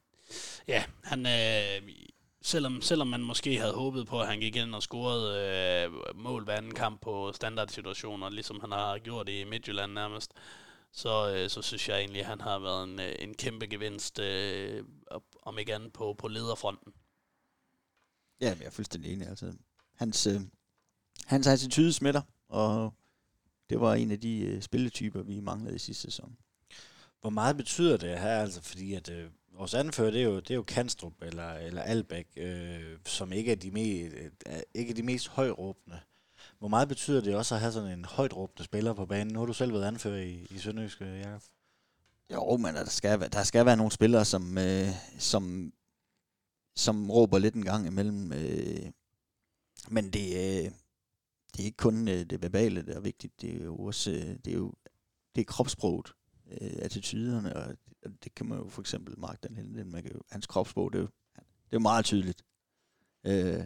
ja, han, øh, selvom, selvom man måske havde håbet på, at han gik ind og scorede øh, mål hver anden kamp på standardsituationer, ligesom han har gjort i Midtjylland nærmest, så, øh, så synes jeg egentlig, at han har været en, øh, en kæmpe gevinst, øh, om ikke andet på, på lederfronten. Ja, jeg er fuldstændig enig. Altså, hans, øh, hans attitude smitter, og det var en af de øh, spilletyper, vi manglede i sidste sæson. Hvor meget betyder det her? Altså, fordi at øh, vores anfører, det er jo, det er jo Kanstrup eller, eller Albæk, øh, som ikke er de, me, øh, ikke er de mest højråbende. Hvor meget betyder det også at have sådan en højtråbende spiller på banen? Nu har du selv været anfører i, i Sønderjysk, øh, Jacob. Jo, men der skal, der skal være nogle spillere, som, øh, som, som råber lidt en gang imellem. Øh, men det, øh, det er ikke kun øh, det verbale, der er vigtigt. Det er jo også øh, det er jo, det er kropssproget, øh, attityderne, og det, det kan man jo for eksempel Mark den man kan jo, hans kropssprog, det er jo, det er jo meget tydeligt. Øh,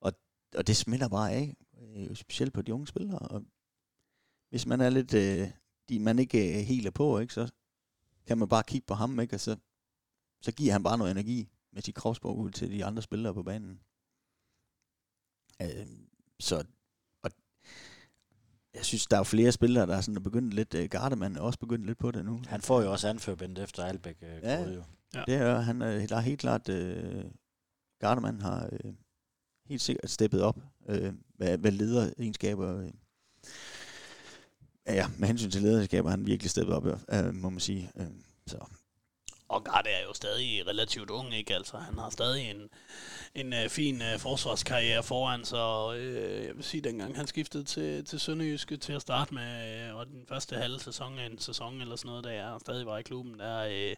og, og det smitter bare af, øh, specielt på de unge spillere. Og hvis man er lidt, øh, de, man ikke er helt er på, ikke, så kan man bare kigge på ham, ikke, og så, så giver han bare noget energi med sit kropsprog ud til de andre spillere på banen. Øh, så og jeg synes, der er flere spillere, der er sådan begyndt lidt, uh, Gardemann er også begyndt lidt på det nu. Han får jo også anførbind efter Albæk. Uh, ja, jo. ja, det er han, er, der er helt klart, uh, Gardemann har uh, helt sikkert steppet op, øh, hvad, hvad lederegenskaber, Øh, ja, med hensyn til lederskaber, han virkelig steppet op, øh, må man sige. Øh, så og Garde er jo stadig relativt ung, ikke? Altså, han har stadig en, en uh, fin uh, forsvarskarriere foran sig, uh, jeg vil sige, dengang han skiftede til, til Sønderjyske til at starte med, øh, og den første halve sæson af en sæson eller sådan noget, der er stadig var i klubben, der, øh,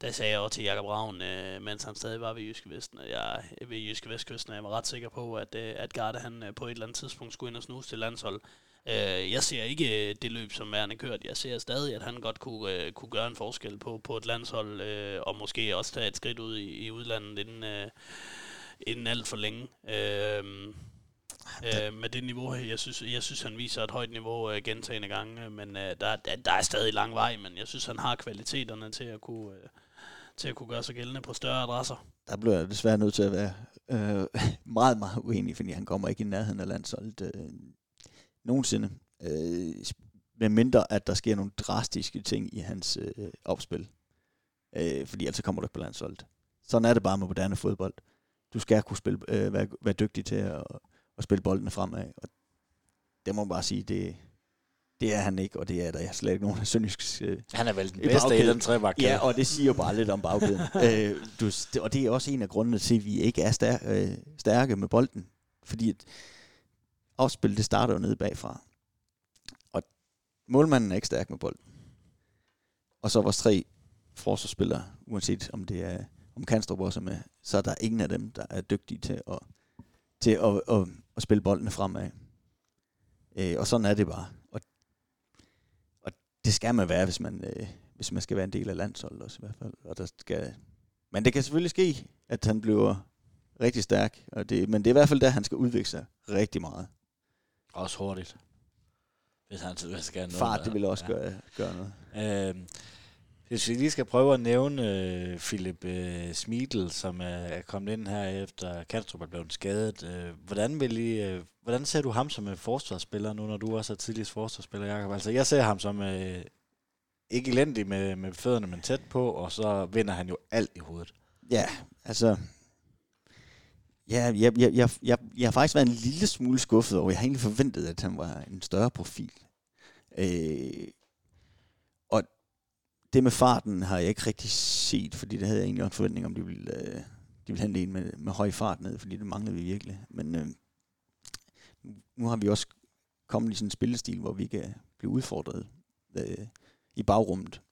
der sagde jeg også til Jakob Ravn, øh, mens han stadig var ved Jyske Vesten, at jeg ved Jyske Vestkysten, jeg var ret sikker på, at, øh, at Garde han øh, på et eller andet tidspunkt skulle ind og snuse til landshold. Øh, jeg ser ikke øh, det løb som værende kørt. Jeg ser stadig, at han godt kunne, øh, kunne gøre en forskel på, på et landshold, øh, og måske også tage et skridt ud i, i udlandet inden, øh, inden alt for længe. Øh, øh, med det niveau, her. jeg synes, jeg synes han viser et højt niveau øh, gentagende gange, men øh, der, der, der er stadig lang vej, men jeg synes, han har kvaliteterne til at kunne... Øh, til at kunne gøre sig gældende på større adresser. Der bliver jeg desværre nødt til at være øh, meget, meget uenig, fordi han kommer ikke i nærheden af landsholdet. Øh, nogensinde. Øh, med mindre, at der sker nogle drastiske ting i hans øh, opspil. Øh, fordi ellers kommer du ikke på landsholdet. Sådan er det bare med moderne fodbold. Du skal kunne spille, øh, være, være dygtig til at, at spille boldene fremad. Og det må man bare sige, det, det er han ikke, og det er der slet ikke nogen af Sønderjysk. Øh, han er vel den bedste i den trebak. Ja, og det siger jo bare lidt om bagkæden. øh, du, og det er også en af grundene til, at vi ikke er stær, øh, stærke med bolden. Fordi at, opspil, det starter jo nede bagfra. Og målmanden er ikke stærk med bolden. Og så vores tre forsvarsspillere, uanset om det er om Kanstrup også er med, så er der ingen af dem, der er dygtige til at, til at, at, at, at spille boldene fremad. Øh, og sådan er det bare. Det skal man være, hvis man, øh, hvis man skal være en del af landsholdet også i hvert fald. Og der skal, men det kan selvfølgelig ske, at han bliver rigtig stærk. Og det, men det er i hvert fald der, han skal udvikle sig rigtig meget. Også hurtigt. Hvis han skal noget. Fart, det vil også ja. gøre, gøre noget. Øhm, hvis vi lige skal prøve at nævne øh, Philip øh, Smidl, som er, er kommet ind her efter Kastrup er blevet skadet. Øh, hvordan, vil I, øh, hvordan ser du ham som en forsvarsspiller nu, når du også er tidligst forsvarsspiller, Jacob? Altså, jeg ser ham som øh, ikke elendig med, med fødderne, men tæt på, og så vinder han jo alt i hovedet. Ja, altså... Ja, jeg, jeg, jeg, jeg, jeg har faktisk været en lille smule skuffet over. Jeg har egentlig forventet, at han var en større profil. Øh, det med farten har jeg ikke rigtig set, fordi det havde jeg egentlig en forventning om, de ville, øh, de ville hente en med, med høj fart ned, fordi det manglede vi virkelig. Men øh, nu har vi også kommet i sådan en spillestil, hvor vi kan blive udfordret øh, i bagrummet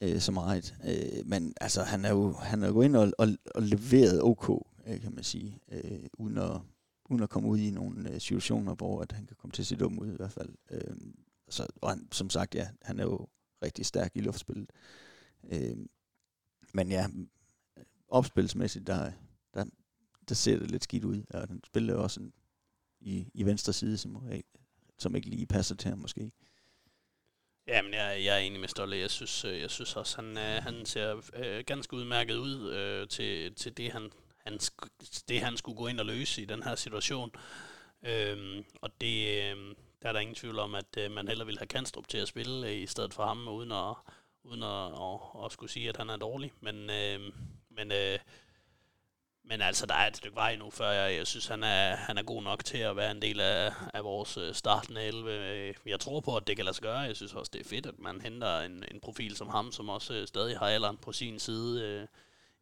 øh, så meget. Øh, men altså, han er jo, han er jo gået ind og, og, og leveret OK, øh, kan man sige, øh, uden, at, uden at komme ud i nogle øh, situationer, hvor at han kan komme til at se dum ud i hvert fald. Øh, så, og han, som sagt, ja, han er jo rigtig stærk i luftspillet. Øh, men ja, opspilsmæssigt, der, der, der ser det lidt skidt ud. Og den spiller også en, i, i venstre side, som, som ikke lige passer til ham måske. Jamen, jeg, jeg er enig med Stolle. Jeg synes, øh, jeg synes også, han, øh, han ser øh, ganske udmærket ud øh, til, til det, han, han, det, han skulle gå ind og løse i den her situation. Øhm, og det, øh, er der ingen tvivl om, at øh, man heller vil have Kanstrup til at spille øh, i stedet for ham, uden at, uden at, at, at skulle sige, at han er dårlig. Men, øh, men øh, men altså, der er et stykke vej nu, før jeg, jeg synes, han er, han er god nok til at være en del af, af vores øh, startende 11. Øh, jeg tror på, at det kan lade sig gøre. Jeg synes også, det er fedt, at man henter en, en profil som ham, som også øh, stadig har alderen på sin side øh,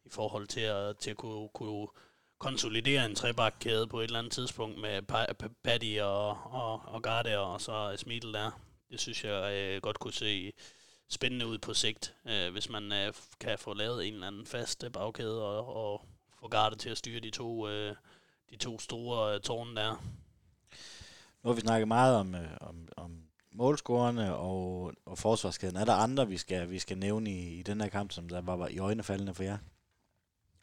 i forhold til at, til at kunne, kunne konsolidere en trebakkæde på et eller andet tidspunkt med Paddy og, og, og Garde og så Smidl der. Det synes jeg øh, godt kunne se spændende ud på sigt, øh, hvis man øh, kan få lavet en eller anden fast øh, bagkæde og, og få Garde til at styre de to, øh, de to store øh, tårne der. Nu har vi snakket meget om, øh, om, om målscorerne og, og forsvarskæden. Er der andre, vi skal, vi skal nævne i, i den her kamp, som der var, var i øjnefaldende for jer?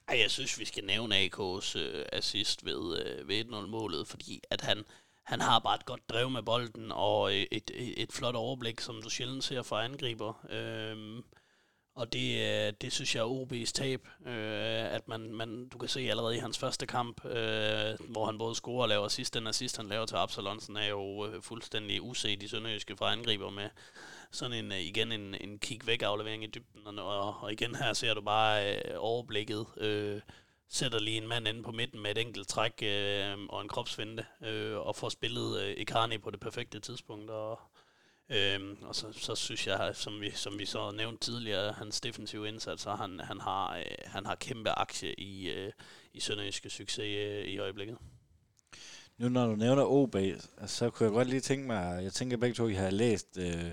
Ej, jeg synes, vi skal nævne AK's øh, assist ved, øh, ved 1-0-målet, fordi at han, han har bare et godt drev med bolden og øh, et, et, et flot overblik, som du sjældent ser fra angriber. Øh, og det, øh, det synes jeg er OB's tab, øh, at man, man, du kan se allerede i hans første kamp, øh, hvor han både scorer og laver sidst, den assist, han laver til Absalonsen, er jo øh, fuldstændig uset i Sønderjyske fra angriber med. Sådan en, øh, igen en, en kig væk aflevering i dybden, og, og igen her ser du bare øh, overblikket, øh, sætter lige en mand inde på midten med et enkelt træk øh, og en kropsvinde, øh, og får spillet øh, Icarni på det perfekte tidspunkt, og Øhm, og så, så synes jeg, som vi, som vi så nævnte tidligere, hans defensive indsats, så han, han, har, øh, han har kæmpe aktie i, øh, i Sønderjyske succes øh, i øjeblikket. Nu når du nævner OB, altså, så kunne jeg godt lige tænke mig, jeg tænker begge to, I har læst, øh,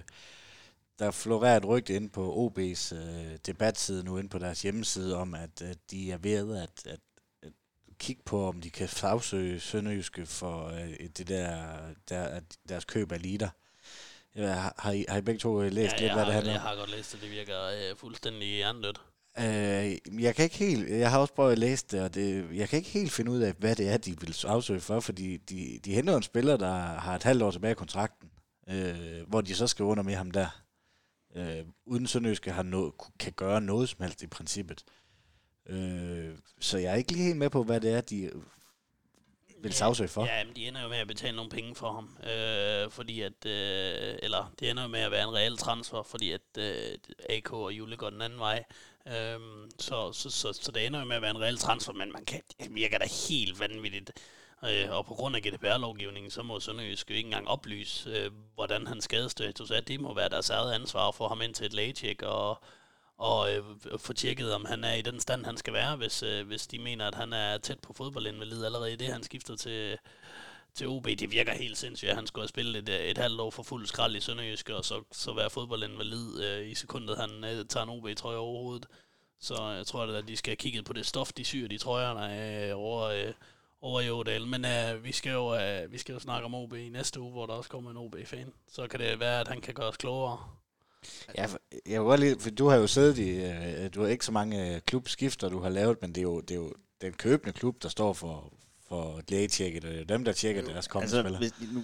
der florerer et rygte ind på OB's øh, debatside nu, inde på deres hjemmeside, om at, at de er ved at, at, at kigge på, om de kan sagsøge Sønderjyske for øh, det der, der, deres køb af lider. Ja, har, I, har I begge to øh, læst ja, lidt, hvad har, det handler om? Jeg har godt læst det. Det virker øh, fuldstændig hjernedødt. Øh, jeg kan ikke helt, jeg har også prøvet at læse det, og det, jeg kan ikke helt finde ud af, hvad det er, de vil afsøge for, fordi de, de henter en spiller, der har et halvt år tilbage i kontrakten, øh, hvor de så skal under med ham der, øh, uden Sønderjyske har no, kan gøre noget som helst i princippet. Øh, så jeg er ikke lige helt med på, hvad det er, de vil sagsøge for. Ja, men de ender jo med at betale nogle penge for ham, øh, fordi at, øh, eller det ender jo med at være en reel transfer, fordi at øh, AK og Jule går den anden vej. Øh, så, så, så, så det ender jo med at være en reel transfer, men man kan, det virker da helt vanvittigt. Øh, og på grund af GDPR-lovgivningen, så må Sønderjysk jo ikke engang oplyse, øh, hvordan hans skadestatus er. Det må være deres eget ansvar få ham ind til et lægecheck og, og øh, få tjekket, om han er i den stand, han skal være, hvis, øh, hvis de mener, at han er tæt på fodboldinvalid allerede i det, han skifter til, til OB. Det virker helt sindssygt, at han skulle have spillet et, et halvt år for fuld skrald i Sønderjysk, og så, så være fodboldinvalid øh, i sekundet, han øh, tager en OB-trøje over hovedet. Så jeg tror, at de skal have kigget på det stof, de syr, de trøjerne øh, over, øh, over i Ådal. Men øh, vi, skal jo, øh, vi skal jo snakke om OB i næste uge, hvor der også kommer en OB-fan. Så kan det være, at han kan gøre os klogere. Ja, jeg vil godt lide, for du har jo siddet i, øh, du har ikke så mange øh, klubskifter, du har lavet, men det er jo, det er jo den købende klub, der står for, for lægetjekket, og det er dem, der tjekker deres kommende altså, spillere. Hvis, nu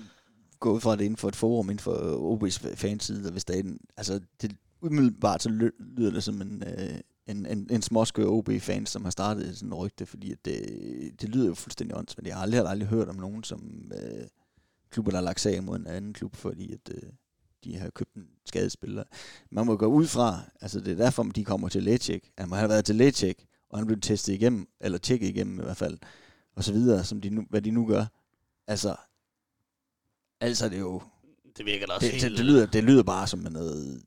går ud fra det inden for et forum, inden for OB's fanside, og hvis der er en, altså det umiddelbart så lyder det som en, øh, en, en, en småskør OB-fan, som har startet sådan en rygte, fordi at det, det lyder jo fuldstændig åndsvagt. Jeg har aldrig, aldrig hørt om nogen, som øh, klubber, der har lagt sag mod en anden klub, fordi at, øh, de har købt en skadespiller. Man må gå ud fra, altså det er derfor, de kommer til lægecheck. Han må have været til lægecheck, og han blev testet igennem, eller tjekket igennem i hvert fald. og så videre, som de nu, hvad de nu gør. Altså, altså det er jo, Det virker da også det, helt... det, det, lyder, det lyder bare som noget,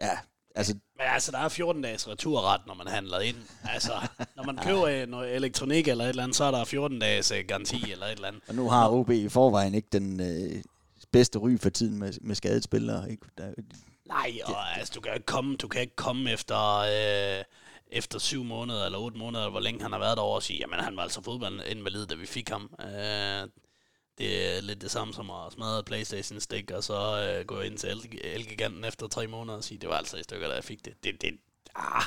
ja, altså, Men altså, der er 14 dages returret, når man handler ind. Altså, når man køber øh, noget elektronik eller et eller andet, så er der 14 dages øh, garanti eller et eller andet. og nu har OB i forvejen ikke den øh, bedste ry for tiden med, med skadede spillere, ikke? Der, Nej, og altså, du kan ikke komme, du kan ikke komme efter, øh, efter syv måneder eller otte måneder, hvor længe han har været derovre, og sige, jamen han var altså fodboldinvalid, da vi fik ham. Øh, det er lidt det samme som at smadre et Playstation-stik, og så øh, gå ind til El- Elgiganten efter tre måneder og sige, det var altså i stykker, da jeg fik det. Det, det, ah,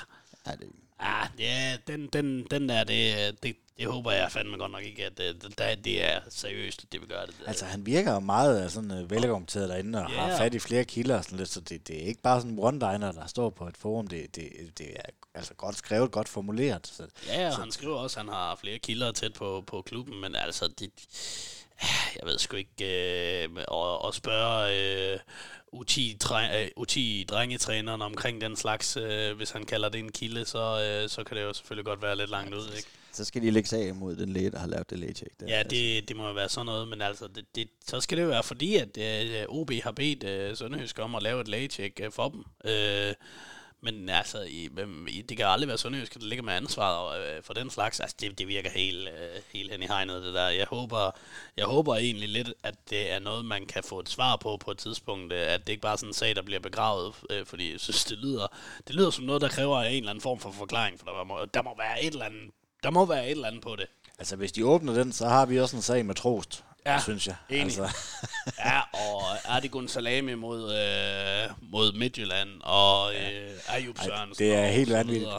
ja, det, ah, ja, den, den, den der, det, det, det håber jeg fandme godt nok ikke, at det, det, det er seriøst, at det vil gøre det. Altså, han virker meget øh, sådan uh, velargumenteret derinde, og yeah. har fat i flere kilder og sådan lidt, så det, det er ikke bare sådan en one-liner, der står på et forum. Det, det, det er altså godt skrevet, godt formuleret. Så, Ja, og han skriver også, at han har flere kilder tæt på, på klubben, men altså, det, jeg ved sgu ikke, øh, at, at spørge øh, U10, dre, øh, U10-drengetræneren omkring den slags, øh, hvis han kalder det en kilde, så, øh, så kan det jo selvfølgelig godt være lidt langt ud, ikke? så skal de lægge sag mod den læge, der har lavet det lægecheck. Ja, det, det må jo være sådan noget, men altså, det, det, så skal det jo være fordi, at øh, OB har bedt øh, Sønderjysk om at lave et lægecheck øh, for dem. Øh, men altså, i, i, det kan aldrig være Sønderjysk, der ligger med ansvaret øh, for den slags. Altså, det, det virker helt, øh, helt hen i hegnet, det der. Jeg håber, jeg håber egentlig lidt, at det er noget, man kan få et svar på på et tidspunkt. øh, At det ikke bare er sådan en sag, der bliver begravet. Øh, fordi jeg synes, det lyder, det lyder som noget, der kræver en eller anden form for forklaring. For der må, der må være et eller andet der må være et eller andet på det. altså, hvis de åbner den, så har vi også en sag med trost, Ja, synes jeg. enig. Altså, Ja, og Erdigun Salami mod, øh, mod Midtjylland, og øh, Ayub Sørensen. det er og helt vanvittigt.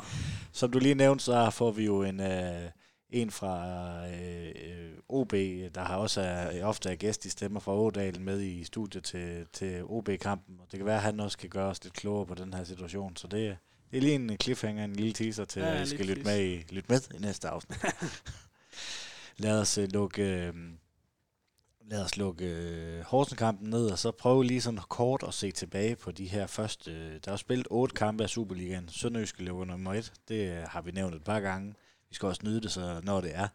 som du lige nævnte, så får vi jo en, øh, en fra øh, øh, OB, der har også er, ofte er gæst i Stemmer fra Ådalen med i studiet til, til OB-kampen. Og det kan være, at han også kan gøre os lidt klogere på den her situation. Så det, det er lige en cliffhanger, en lille teaser til, Ja, ja, at I skal lytte med, i, lytte med i næste afsnit. lad os uh, lukke... Øh, Lad os lukke øh, Horsenkampen ned, og så prøve lige sådan kort at se tilbage på de her første... Øh, der er spillet otte kampe af Superligaen. Sønderjyske løber nummer et. Det øh, har vi nævnt et par gange. Vi skal også nyde det, så når det er.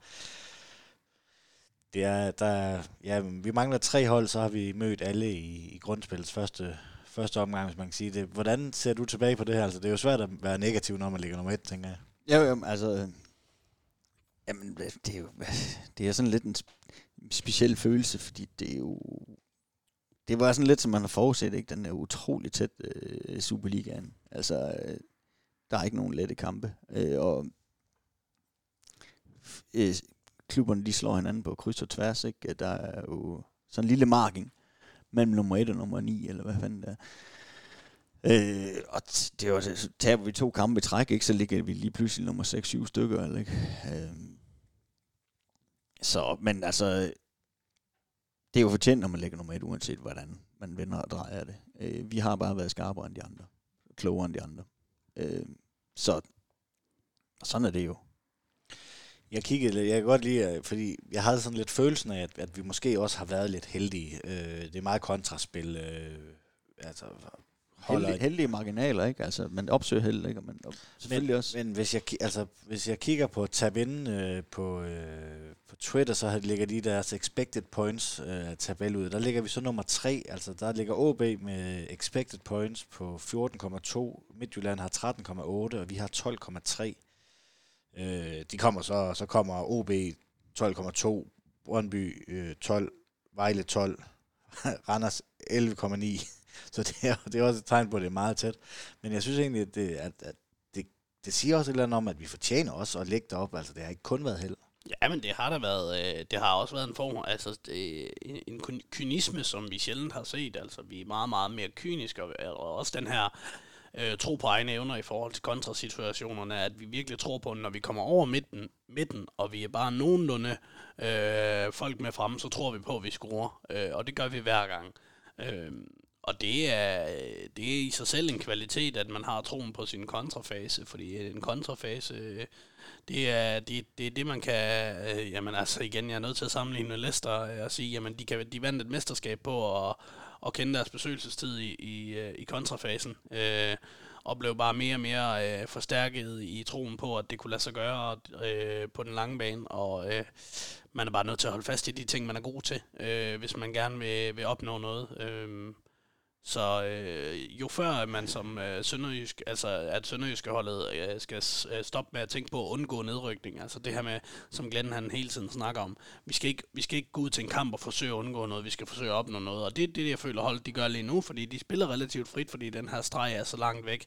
Det er, der, ja, vi mangler tre hold, så har vi mødt alle i, i grundspillets første, første omgang, hvis man kan sige det. Hvordan ser du tilbage på det her? Altså, det er jo svært at være negativ, når man ligger nummer et, tænker jeg. Ja, jo, altså... Jamen, det er jo det er sådan lidt en speciel følelse, fordi det er jo... Det var sådan lidt, som man har forudset, ikke? Den er utrolig tæt øh, Superligaen. Altså, øh, der er ikke nogen lette kampe. Øh, og øh, klubberne, de slår hinanden på kryds og tværs, ikke? Der er jo sådan en lille marking mellem nummer 1 og nummer 9, eller hvad fanden det er. Øh, og det var, så taber vi to kampe i træk, ikke, så ligger vi lige pludselig nummer 6-7 stykker. Eller, ikke? Øh, så, men altså, det er jo fortjent, når man ligger nummer 1, uanset hvordan man vender og drejer det. Øh, vi har bare været skarpere end de andre, klogere end de andre. Øh, så sådan er det jo. Jeg kiggede lidt, jeg kan godt lide, fordi jeg havde sådan lidt følelsen af, at, at vi måske også har været lidt heldige. Øh, det er meget kontraspil. Øh, altså, holder Heldige, heldige marginaler, ikke? Altså, man opsøger held, ikke? Og man, og selvfølgelig men, også. Men hvis jeg, altså, hvis jeg kigger på tabellen øh, på, øh, på Twitter, så ligger de deres expected points øh, tabel ud. Der ligger vi så nummer 3, altså der ligger OB med expected points på 14,2. Midtjylland har 13,8, og vi har 12,3. Øh, de kommer så, så kommer OB 12,2, Brøndby øh, 12, Vejle 12, Randers 11,9. Så det er, det er også et tegn på, at det er meget tæt. Men jeg synes egentlig, at det, at, at det, det siger også et eller andet om, at vi fortjener også at lægge det op. Altså, det har ikke kun været held. Ja, men det har der været, øh, det har også været en form, altså det, en, en kynisme, som vi sjældent har set. Altså, vi er meget, meget mere kyniske, og, og også den her øh, tro på egne evner i forhold til kontrasituationerne, at vi virkelig tror på, at når vi kommer over midten, midten og vi er bare nogenlunde øh, folk med fremme, så tror vi på, at vi scorer. Øh, og det gør vi hver gang. Øh, og det er, det er i sig selv en kvalitet, at man har troen på sin kontrafase, fordi øh, en kontrafase, øh, det er det, det, er det man kan, øh, jamen altså igen, jeg er nødt til at sammenligne med Leicester og sige, jamen de, kan, de vandt et mesterskab på at, at kende deres besøgelsestid i, i, i kontrafasen. Øh, og blev bare mere og mere øh, forstærket i troen på, at det kunne lade sig gøre øh, på den lange bane, og øh, man er bare nødt til at holde fast i de ting, man er god til, øh, hvis man gerne vil, vil opnå noget. Øh, så øh, jo før man som øh, Sønderjysk, altså at Sønderjyske holdet øh, skal øh, stoppe med at tænke på at undgå nedrykning, altså det her med, som Glenn han hele tiden snakker om, vi skal, ikke, vi skal ikke gå ud til en kamp og forsøge at undgå noget, vi skal forsøge at opnå noget, og det er det, jeg føler holdet de gør lige nu, fordi de spiller relativt frit, fordi den her streg er så langt væk.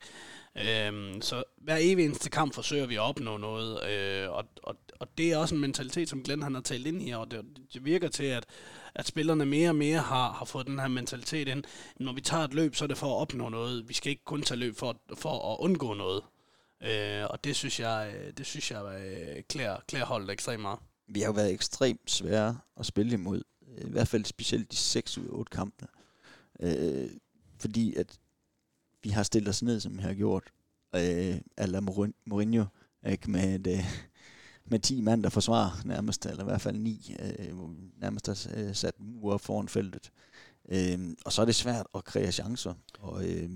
Øhm, så hver evig eneste kamp forsøger vi at opnå noget, øh, og, og, og det er også en mentalitet, som Glenn han har talt ind i, og det, det virker til, at at spillerne mere og mere har, har fået den her mentalitet ind. Når vi tager et løb, så er det for at opnå noget. Vi skal ikke kun tage løb for, for at undgå noget. Øh, og det synes jeg, øh, det synes jeg øh, klæder, klæder holdet ekstremt meget. Vi har jo været ekstremt svære at spille imod. Øh, I hvert fald specielt de 6 ud af 8 kampe. Øh, fordi at vi har stillet os ned, som vi har gjort. Øh, Ala Mourinho, ikke, med et, øh, med 10 mand, der forsvarer nærmest, eller i hvert fald 9, øh, nærmest har øh, sat mur op foran feltet. Øh, og så er det svært at kreere chancer, og, øh,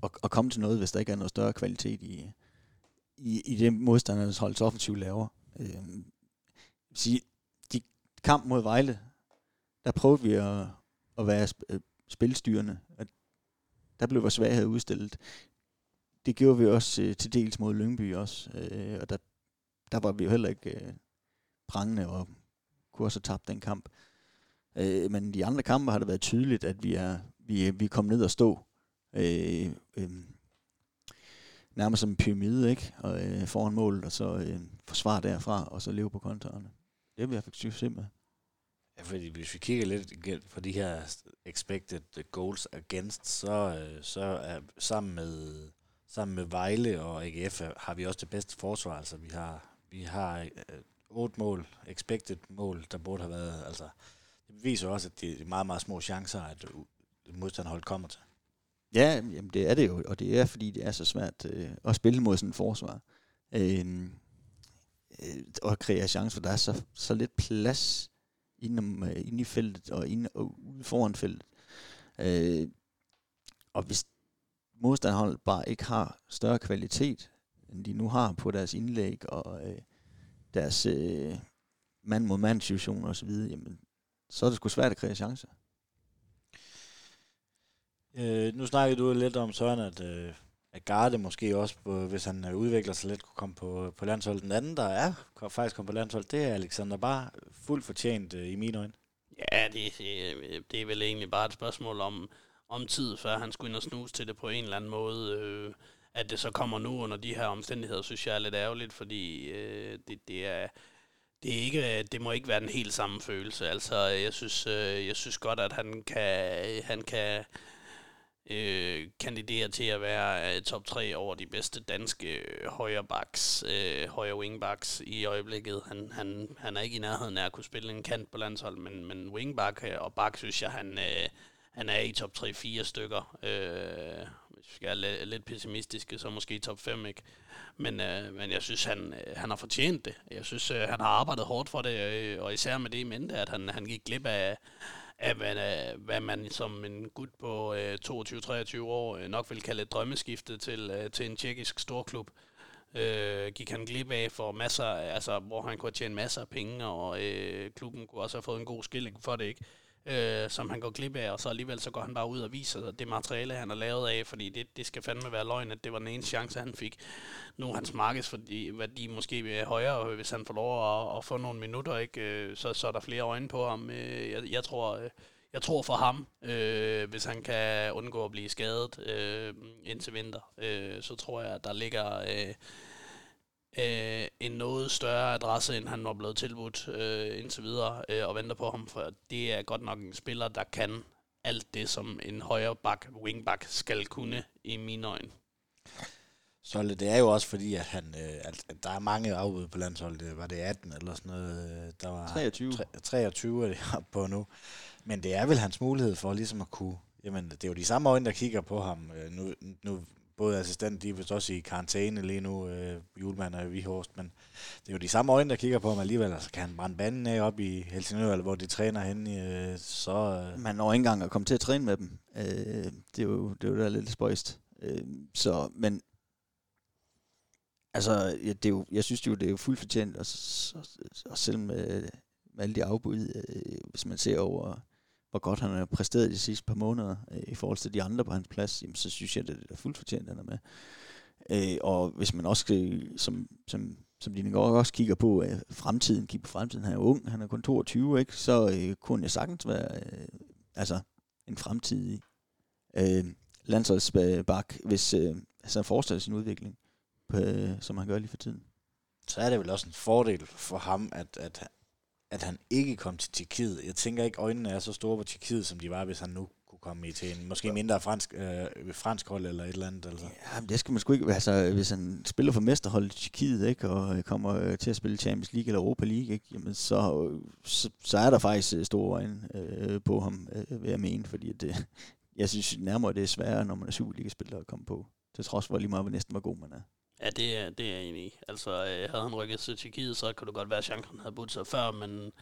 og, og komme til noget, hvis der ikke er noget større kvalitet i, i, i det modstandernes holds offensiv laver. Øh, sige, de kamp mod Vejle, der prøvede vi at, at være øh, spilstyrende. Der blev vores svaghed udstillet. Det gjorde vi også øh, til dels mod Lyngby også, øh, og der, der var vi jo heller ikke øh, prangende og kunne også have tabt den kamp. Øh, men de andre kampe har det været tydeligt, at vi er vi, vi er kommet ned og stå øh, øh, nærmest som en pyramide, ikke? Og øh, foran målet, og så øh, forsvar derfra, og så leve på kontorerne. Det har vi haft succes med. Ja, fordi hvis vi kigger lidt på de her expected goals against, så, øh, så er sammen med, sammen med Vejle og AGF har vi også det bedste forsvar. Altså vi har vi har øh, otte mål, expected mål, der burde have været, altså, det viser også, at det er meget, meget små chancer, at modstanderholdet kommer til. Ja, jamen det er det jo, og det er fordi, det er så svært øh, at spille mod sådan et forsvar. Øh, øh, og kreere chancer, for der er så, så lidt plads inde, øh, inde i feltet og, inde, og ude foran feltet. Øh, og hvis modstanderholdet bare ikke har større kvalitet, end de nu har på deres indlæg og øh, deres øh, mand mod mand situationer osv., jamen, så er det sgu svært at kreere chancer. Øh, nu snakkede du lidt om Søren, at, øh, at Garde måske også, hvis han udvikler sig lidt, kunne komme på, på landsholdet. Den anden, der er faktisk kommet på landsholdet, det er Alexander Bare fuldt fortjent øh, i mine øjne. Ja, det, øh, det er vel egentlig bare et spørgsmål om, om tid, før han skulle ind og snuse til det på en eller anden måde. Øh, at det så kommer nu under de her omstændigheder, synes jeg er lidt ærgerligt, fordi øh, det, det er det, er ikke, det må ikke være den helt samme følelse. Altså, jeg synes, øh, jeg synes godt, at han kan, han kan øh, kandiderer til at være øh, top 3 over de bedste danske øh, højre backs, øh, højre wingbacks i øjeblikket. Han, han, han er ikke i nærheden af at kunne spille en kant på landshold, men, men wingback øh, og back synes jeg, han, øh, han er i top 3-4 stykker. Øh, hvis vi skal være lidt pessimistiske, så måske top 5, ikke? Men, øh, men jeg synes, han, øh, han har fortjent det. Jeg synes, øh, han har arbejdet hårdt for det, øh, og især med det i mente, at han, han gik glip af, af hvad, øh, hvad man som en gut på øh, 22-23 år øh, nok vil kalde et drømmeskifte til, øh, til en tjekkisk storklub. Øh, gik han glip af for masser, altså hvor han kunne tjene masser af penge, og øh, klubben kunne også have fået en god skilling for det, ikke? Øh, som han går glip af, og så alligevel så går han bare ud og viser det materiale, han har lavet af, fordi det, det skal fandme være løgn, at det var den eneste chance, han fik. Nu er hans markedsværdi måske er højere, hvis han får lov at, at få nogle minutter, ikke? Øh, så, så er der flere øjne på ham. Øh, jeg, jeg tror... Øh, jeg tror for ham, øh, hvis han kan undgå at blive skadet øh, indtil vinter, øh, så tror jeg, at der ligger øh, øh, en noget større adresse, end han var blevet tilbudt øh, indtil videre, øh, og venter på ham, for det er godt nok en spiller, der kan alt det, som en højre back, wingback skal kunne i mine øjne. Så det er jo også fordi, at, han, øh, at, at der er mange afbud på landsholdet. Var det 18 eller sådan noget? Øh, der var 23. 23 er det på nu. Men det er vel hans mulighed for ligesom at kunne... Jamen, det er jo de samme øjne, der kigger på ham. Øh, nu, nu både assistent, de er vist også i karantæne lige nu, øh, julemand og Vihorst, men det er jo de samme øjne, der kigger på ham alligevel, altså kan han brænde banen af op i Helsingør, eller hvor de træner henne, øh, så... Øh. Man når ikke engang at komme til at træne med dem. Øh, det, er jo, det er jo da lidt spøjst. Øh, så, men altså, ja, det er jo, jeg synes jo, det er jo fuldt fortjent, og, og, og selv med, med alle de afbud, øh, hvis man ser over, hvor godt han har præsteret de sidste par måneder øh, i forhold til de andre på hans plads, jamen, så synes jeg, det er fuldt fortjent, han er med. Øh, og hvis man også, øh, som, som, som Line går også kigger på øh, fremtiden, kigger på fremtiden, han er ung, han er kun 22, ikke? så øh, kunne jeg sagtens være øh, altså, en fremtidig øh, landsholdsbak, hvis øh, altså, han fortsætter sin udvikling, på, øh, som han gør lige for tiden. Så er det vel også en fordel for ham, at, at, at han ikke kom til Tjekkiet. Jeg tænker ikke, øjnene er så store på Tjekkiet, som de var, hvis han nu kunne komme i til en måske mindre fransk, øh, fransk hold eller et eller andet. Altså. Ja, men det skal man sgu ikke... Altså, hvis han spiller for mesterholdet i Tjekkiet, ikke, og kommer til at spille Champions League eller Europa League, ikke, jamen så, så, så er der faktisk store øjne øh, på ham, øh, vil jeg mene, fordi det, jeg synes nærmere, det er sværere, når man er Superliga-spiller at komme på. Til trods for lige meget, hvor næsten var god man er. Ja, det er, det er jeg enig i. Altså, øh, havde han rykket til Tjekkiet, så kunne det godt være, at chancen havde budt sig før, men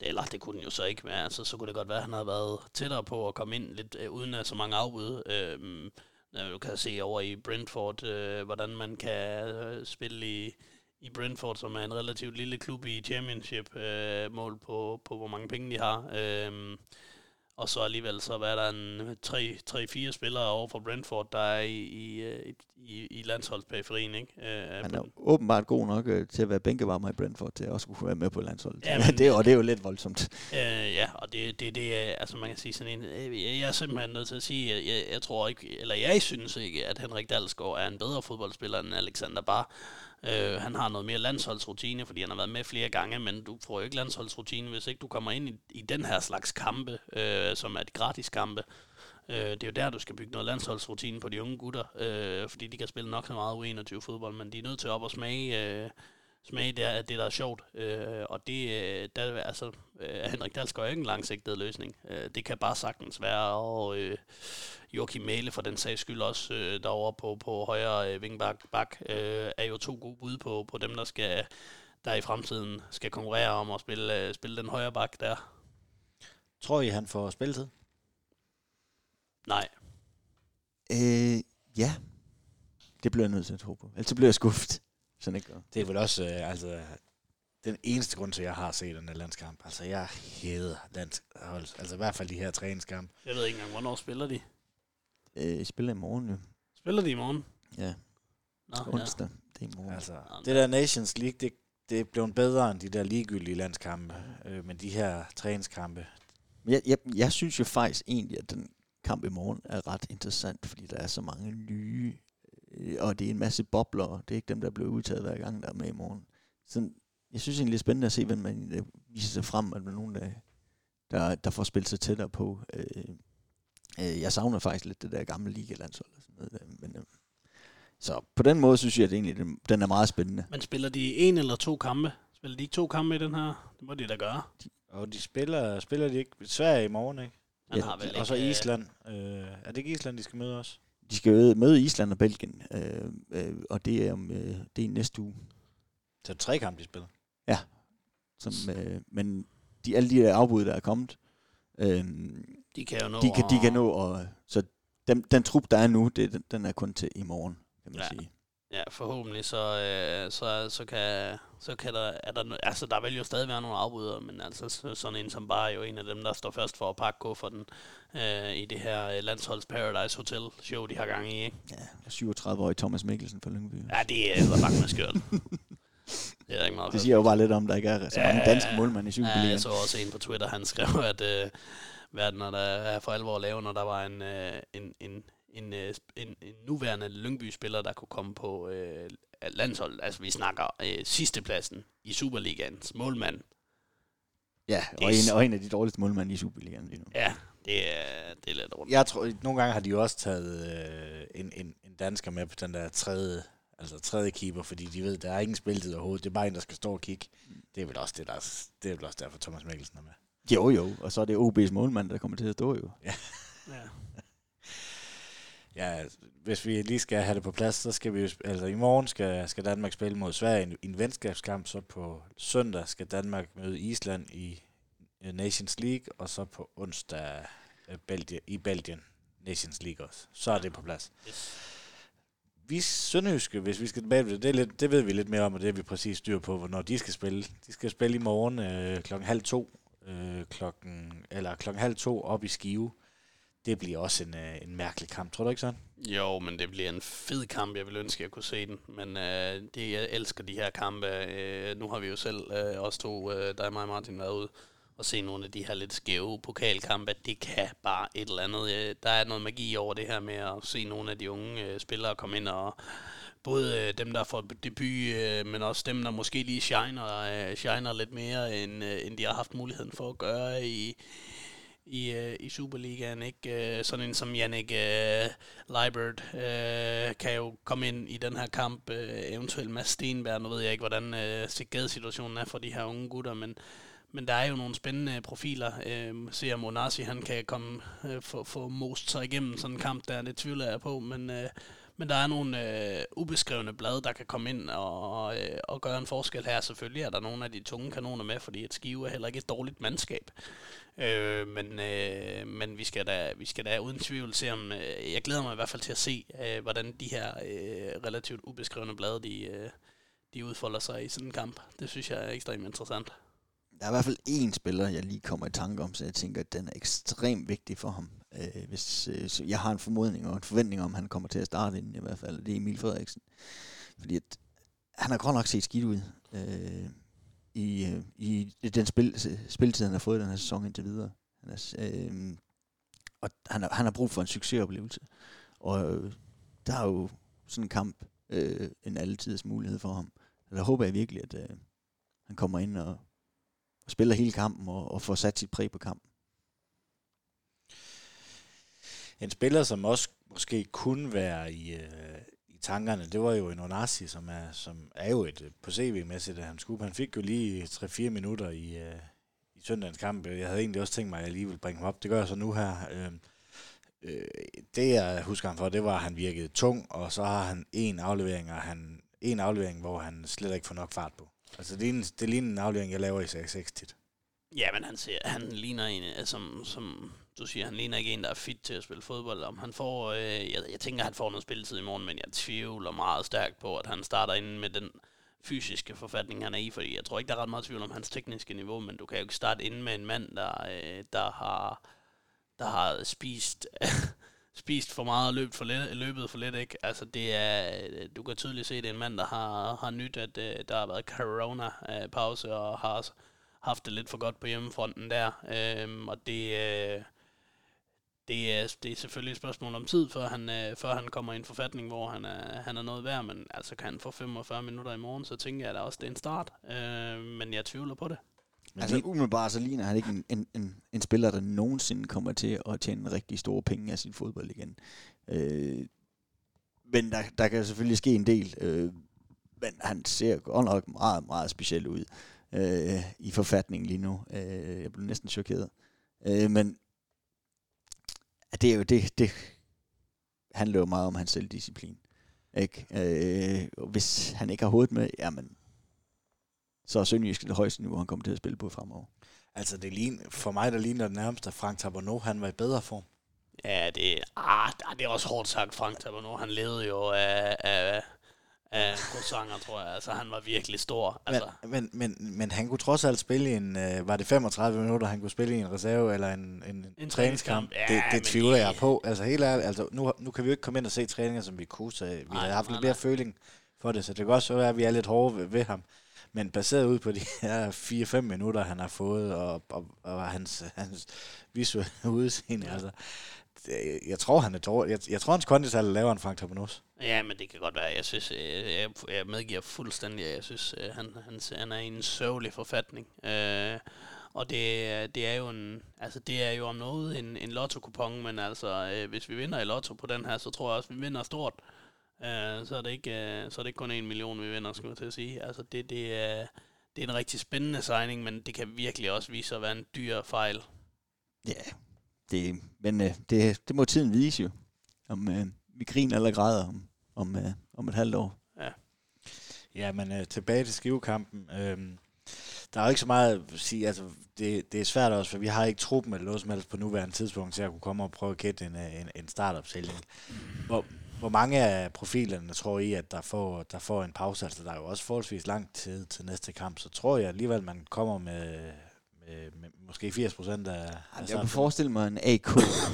det, eller det kunne den jo så ikke være. Altså, så kunne det godt være, at han havde været tættere på at komme ind lidt øh, uden af så mange afbud. Øh, du kan se over i Brentford, øh, hvordan man kan øh, spille i, i Brentford, som er en relativt lille klub i Championship, øh, mål på, på, hvor mange penge de har. Øh, og så alligevel så var der en 3-4 spillere over for Brentford, der er i, i, øh, i, i landsholdsperiferien. Ikke? Uh, Han er åbenbart god nok uh, til at være bænkevarmer i Brentford, til at også kunne være med på landsholdet. Ja, men, det, og det er jo lidt voldsomt. Uh, ja, og det, det, det er, altså man kan sige sådan en, jeg er simpelthen nødt til at sige, jeg, jeg, jeg tror ikke, eller jeg synes ikke, at Henrik Dalsgaard er en bedre fodboldspiller end Alexander Bar. Øh, han har noget mere landsholdsrutine, fordi han har været med flere gange, men du får jo ikke landsholdsrutine, hvis ikke du kommer ind i, i den her slags kampe, øh, som er de gratis kampe. Øh, det er jo der, du skal bygge noget landsholdsrutine på de unge gutter, øh, fordi de kan spille nok så meget U21 fodbold, men de er nødt til at op og smage, øh, smage det, er, det, der er sjovt. Øh, og det, øh, der, altså, øh, Henrik Dalsgaard er ikke en langsigtet løsning. Øh, det kan bare sagtens være, og øh, Joachim Mæle for den sags skyld også øh, derovre på, på højre øh, vingbak bak, øh, er jo to gode bud på, på dem, der skal der i fremtiden skal konkurrere om at spille, øh, spille den højre bak der. Tror I, han får spilletid? Nej. Øh, ja. Det bliver jeg nødt til at tro på. Ellers bliver jeg skuffet. Sådan ikke gør. Det er vel også, øh, altså, den eneste grund til, at jeg har set den landskamp. Altså, jeg hader landshold. Altså, i hvert fald de her træningskamp. Jeg ved ikke engang, hvornår spiller de? Øh, spiller i morgen, jo. Spiller de i morgen? Ja. Nå, Onsdag. Ja. Det er i morgen. Altså, det der Nations League, det, det er blevet bedre end de der ligegyldige landskampe. Øh, men de her træningskampe... Jeg, jeg, jeg synes jo faktisk egentlig, at den kamp i morgen er ret interessant, fordi der er så mange nye, og det er en masse bobler. Det er ikke dem, der bliver udtaget hver gang, der er med i morgen. Så jeg synes egentlig, det er spændende at se, hvem man viser sig frem, at der er nogen, der, der, der får spillet sig tættere på. Øh, øh, jeg savner faktisk lidt det der gamle ligalandshold og sådan noget. Der, men, øh, så på den måde synes jeg, at egentlig, den, den er meget spændende. Men spiller de en eller to kampe? Spiller de ikke to kampe i den her? Det må de da gøre. Og de spiller, spiller de ikke Sverige i morgen, ikke? Han ja, har vel og så Island. Øh, er det ikke Island, de skal møde os? De skal møde Island og Belgien, øh, øh, og det er, om, øh, det er næste uge. Så er tre kampe, de spiller? Ja. Som, øh, men de, alle de der afbud, der er kommet, øh, de kan jo nå de kan, de kan nå, og, så den, den trup, der er nu, det, den er kun til i morgen, kan man ja. sige. Ja, forhåbentlig så, øh, så, så, kan, så kan der, er der, altså der vil jo stadig være nogle afbryder, men altså sådan en som bare er jo en af dem, der står først for at pakke kufferten øh, i det her øh, Landsholds Paradise Hotel show, de har gang i, ikke? Ja, 37-årig Thomas Mikkelsen fra Lyngby. Ja, det er bare med skørt. det er ikke meget Det siger jo bare lidt om, der ikke er så mange ja, danske målmænd i Superligaen. Ja, jeg så også en på Twitter, han skrev, at øh, verden er, der er for alvor lavet, når der var en, øh, en, en en, øh, en, en nuværende Lyngby-spiller, der kunne komme på øh, landshold. Altså, vi snakker øh, sidstepladsen i Superligaens målmand. Ja, og en, og en af de dårligste målmænd i Superligaen lige nu. Ja, det er, det er lidt rundt. Jeg tror, nogle gange har de jo også taget øh, en, en, en dansker med på den der tredje, altså tredje keeper, fordi de ved, der er ingen spiltid overhovedet. Det er bare en, der skal stå og kigge. Det er vel også, det, der er, det er vel også derfor, Thomas Mikkelsen er med. Jo, jo, og så er det OB's målmand, der kommer til at stå jo. Ja. ja. Ja, hvis vi lige skal have det på plads, så skal vi jo, altså i morgen skal, skal Danmark spille mod Sverige i en venskabskamp, så på søndag skal Danmark møde Island i Nations League, og så på onsdag uh, Belgien, i Belgien Nations League også. Så er det på plads. Yes. Vi Sønderjyske, hvis vi skal tilbage til det, det, lidt, det ved vi lidt mere om, og det er vi præcis styr på, hvornår de skal spille. De skal spille i morgen øh, klokken halv to, øh, klokken, eller klokken halv to op i Skive. Det bliver også en, øh, en mærkelig kamp, tror du ikke sådan? Jo, men det bliver en fed kamp. Jeg vil ønske, at jeg kunne se den. Men øh, det, jeg elsker de her kampe. Øh, nu har vi jo selv, øh, os to, øh, dig mig og Martin, været ude og se nogle af de her lidt skæve pokalkampe. Det kan bare et eller andet. Øh, der er noget magi over det her med at se nogle af de unge øh, spillere komme ind og både øh, dem, der får debut, øh, men også dem, der måske lige shiner, øh, shiner lidt mere, end, øh, end de har haft muligheden for at gøre i, i, øh, i Superligaen. Ikke? Øh, sådan en som Jannik øh, Leibert øh, kan jo komme ind i den her kamp, øh, eventuelt Mads Stenberg. Nu ved jeg ikke, hvordan øh, situationen er for de her unge gutter, men, men der er jo nogle spændende profiler. Øh, ser Monasi, han kan komme øh, få, få most sig igennem sådan en kamp, der det tvivler jeg på, men... Øh, men der er nogle øh, ubeskrevne blade, der kan komme ind og, og, øh, og gøre en forskel her. Selvfølgelig er der nogle af de tunge kanoner med, fordi et skive er heller ikke et dårligt mandskab. Øh, men øh, men vi, skal da, vi skal da uden tvivl se om... Øh, jeg glæder mig i hvert fald til at se, øh, hvordan de her øh, relativt ubeskrevne blade, de, øh, de udfolder sig i sådan en kamp. Det synes jeg er ekstremt interessant. Der er i hvert fald én spiller, jeg lige kommer i tanke om, så jeg tænker, at den er ekstremt vigtig for ham. Øh, hvis, øh, så jeg har en formodning og en forventning om, at han kommer til at starte inden i hvert fald. Det er Emil Frederiksen. Fordi at, han har godt nok set skidt ud øh, i, øh, i den spil, spiltid, han har fået den her sæson indtil videre. Han er, øh, og han har, han har brug for en succesoplevelse. Og øh, der er jo sådan en kamp øh, en altidens mulighed for ham. Så der håber jeg virkelig, at øh, han kommer ind og, og spiller hele kampen og, og får sat sit præg på kampen. En spiller, som også måske kunne være i, øh, i tankerne, det var jo en Onasi, som er, som er jo et øh, på CV-mæssigt, at han skulle. Han fik jo lige 3-4 minutter i, øh, i søndagens kamp. Jeg havde egentlig også tænkt mig, at jeg lige ville bringe ham op. Det gør jeg så nu her. Øh, øh, det jeg husker ham for, det var, at han virkede tung, og så har han en aflevering, og han, en aflevering, hvor han slet ikke får nok fart på. Altså det ligner, det ligner en aflevering, jeg laver i 6 tit. Ja, men han, ser, han ligner en, øh, som, som du siger, han ligner ikke en, der er fit til at spille fodbold. Om han får, øh, jeg, jeg tænker, han får noget spilletid i morgen, men jeg tvivler meget stærkt på, at han starter inden med den fysiske forfatning, han er i, fordi jeg tror ikke, der er ret meget tvivl om hans tekniske niveau, men du kan jo ikke starte inden med en mand, der, øh, der har der har spist spist for meget og løbet for lidt, løbet for lidt, ikke? Altså, det er, du kan tydeligt se, at det er en mand, der har, har nyt, at uh, der har været corona-pause, øh, og har haft det lidt for godt på hjemmefronten der. Um, og det, uh, det, er, det er selvfølgelig et spørgsmål om tid, før han, uh, før han kommer i en forfatning, hvor han er, han er noget værd, men altså kan han få 45 minutter i morgen, så tænker jeg da også, det er en start. Uh, men jeg tvivler på det. Men altså umiddelbart så ligner han ikke en, en, en, en spiller, der nogensinde kommer til at tjene rigtig store penge af sin fodbold igen. Øh, men der, der kan selvfølgelig ske en del. Øh, men han ser godt nok meget, meget speciel ud øh, i forfatningen lige nu. Øh, jeg blev næsten chokeret. Øh, men det er jo det, det handler jo meget om hans selvdisciplin. Ikke? Øh, hvis han ikke har hovedet med, jamen, så er Sønderjysk det højeste niveau, han kommer til at spille på fremover. Altså, det ligner, for mig der ligner det nærmest, at Frank Taberneau, han var i bedre form. Ja, det, ah, det er også hårdt sagt, Frank Taberneau. Han levede jo af, af, af croissanter, tror jeg. Altså, han var virkelig stor. Altså. Men, men, men, men han kunne trods alt spille en, uh, var det 35 minutter, han kunne spille i en reserve eller en, en, en træningskamp? Ja, det det tvivler jeg på. Altså, helt ærligt, altså, nu, nu kan vi jo ikke komme ind og se træninger, som vi kunne, så vi har haft lidt mere føling for det, så det kan også være, at vi er lidt hårde ved, ved ham. Men baseret ud på de her 4-5 minutter, han har fået, og, og, og hans, hans visuelle udseende, ja. altså, det, jeg tror, han er dårlig. Jeg, jeg tror, hans kondital er lavere end Frank Tabanos. Ja, men det kan godt være. Jeg synes, øh, jeg, jeg medgiver fuldstændig, jeg synes, øh, han, han, han er i en sørgelig forfatning. Øh, og det, det er jo en, altså det er jo om noget en, en lotto-kupon, men altså, øh, hvis vi vinder i lotto på den her, så tror jeg også, vi vinder stort. Øh, så, er det ikke, uh, så er det ikke kun en million, vi vinder, skulle jeg til at sige. Altså, det, det, er, det er en rigtig spændende signing, men det kan virkelig også vise sig at være en dyr fejl. Ja, det, men uh, det, det må tiden vise jo, om uh, vi griner eller græder om, om, uh, om et halvt år. Ja, ja men uh, tilbage til skivekampen. Uh, der er jo ikke så meget at sige, altså det, det er svært også, for vi har ikke truppen eller noget som helst på nuværende tidspunkt, til at kunne komme og prøve at gætte en, en, en startopstilling. Hvor, hvor mange af profilerne tror I, at der får, der får en pause? Altså, der er jo også forholdsvis lang tid til næste kamp, så tror jeg alligevel, man kommer med, med, med måske 80 procent af, af Jeg kunne forestille mig, en AK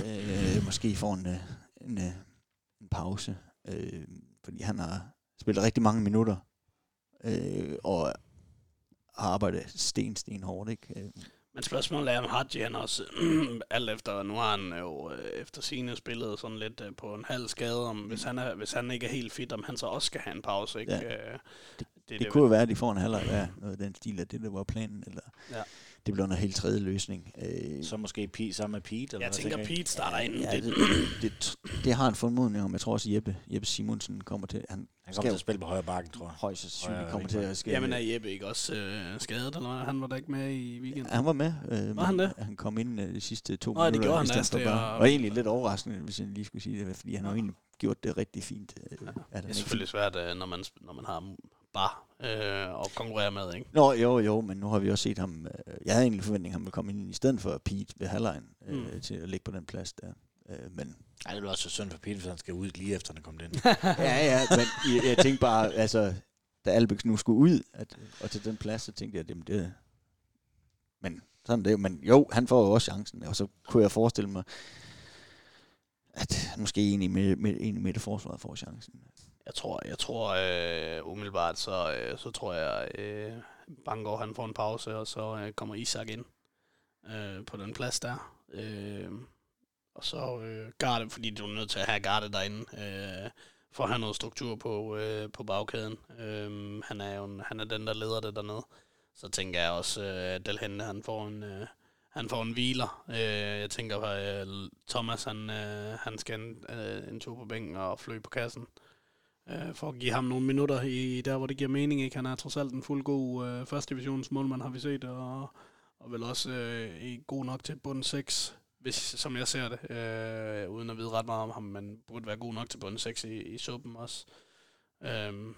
øh, måske får en, øh, en, øh, en pause, øh, fordi han har spillet rigtig mange minutter, øh, og har arbejdet sten, sten hårdt, ikke? Men spørgsmålet er, om Hadji han også, alt efter, nu har han jo øh, efter sine spillet sådan lidt øh, på en halv skade, om hvis han, er, hvis han ikke er helt fit, om han så også skal have en pause, ikke? Ja. Øh, Det, det, det kunne jo være, at de får en halvleg af noget af den stil, at det der var planen, eller Ja. det bliver en helt tredje løsning. Øh, Så måske Pete, sammen med Pete? Eller Jeg hvad tænker? Pete starter ind. ja, det, det, det, det, har han formodning om. Jeg tror også, Jeppe, Jeppe Simonsen kommer til. Han Han kommer til at spille på højre bakken, tror jeg. højst sandsynligt kommer til at ske. jamen er Jeppe ikke også øh, skadet, eller? Han var da ikke med i weekenden. Han var med. Øh, Var han det? Han kom ind øh, de sidste to Nå, det minutter. gjorde han for det bare- var- Og egentlig lidt overraskende, hvis jeg lige skulle sige det, fordi han har jo egentlig gjort det rigtig fint. Øh, Ja, Det er selvfølgelig svært, øh, når man, når man har bare øh, at konkurrere med, ikke? Nå, jo, jo, men nu har vi også set ham. Øh, jeg havde egentlig forventning, at han ville komme ind i stedet for Pete ved halvlejen øh, Mm. til at ligge på den plads der. Øh, men Ej, det er jo også synd for Pete, hvis han skal ud lige efter, han er kommet ind. ja, ja, men jeg, jeg tænkte bare, altså, da Albex nu skulle ud at, og til den plads, så tænkte jeg, at jamen, det men sådan det. Men jo, han får jo også chancen, og så kunne jeg forestille mig, at måske en i, midt, midt, en i midterforsvaret får chancen. Jeg tror, jeg tror øh, umiddelbart, så, øh, så tror jeg, øh, Bangor han får en pause, og så øh, kommer Isak ind øh, på den plads der. Øh, og så øh, Garde, fordi du er nødt til at have Garde derinde, øh, for at have noget struktur på, øh, på bagkæden. Øh, han, er jo en, han er den, der leder det dernede. Så tænker jeg også, øh, at han får en... Øh, han får en hviler. Øh, jeg tænker på, øh, Thomas, han, øh, han skal en, øh, en tur på bænken og fløj på kassen øh, for at give ham nogle minutter i der, hvor det giver mening. Ikke? Han er trods alt en fuld god øh, første divisionsmålmand, har vi set, og, og vel også øh, i- god nok til bund 6, hvis, som jeg ser det, øh, uden at vide ret meget om ham, men burde være god nok til bund 6 i, i suppen også. Øhm,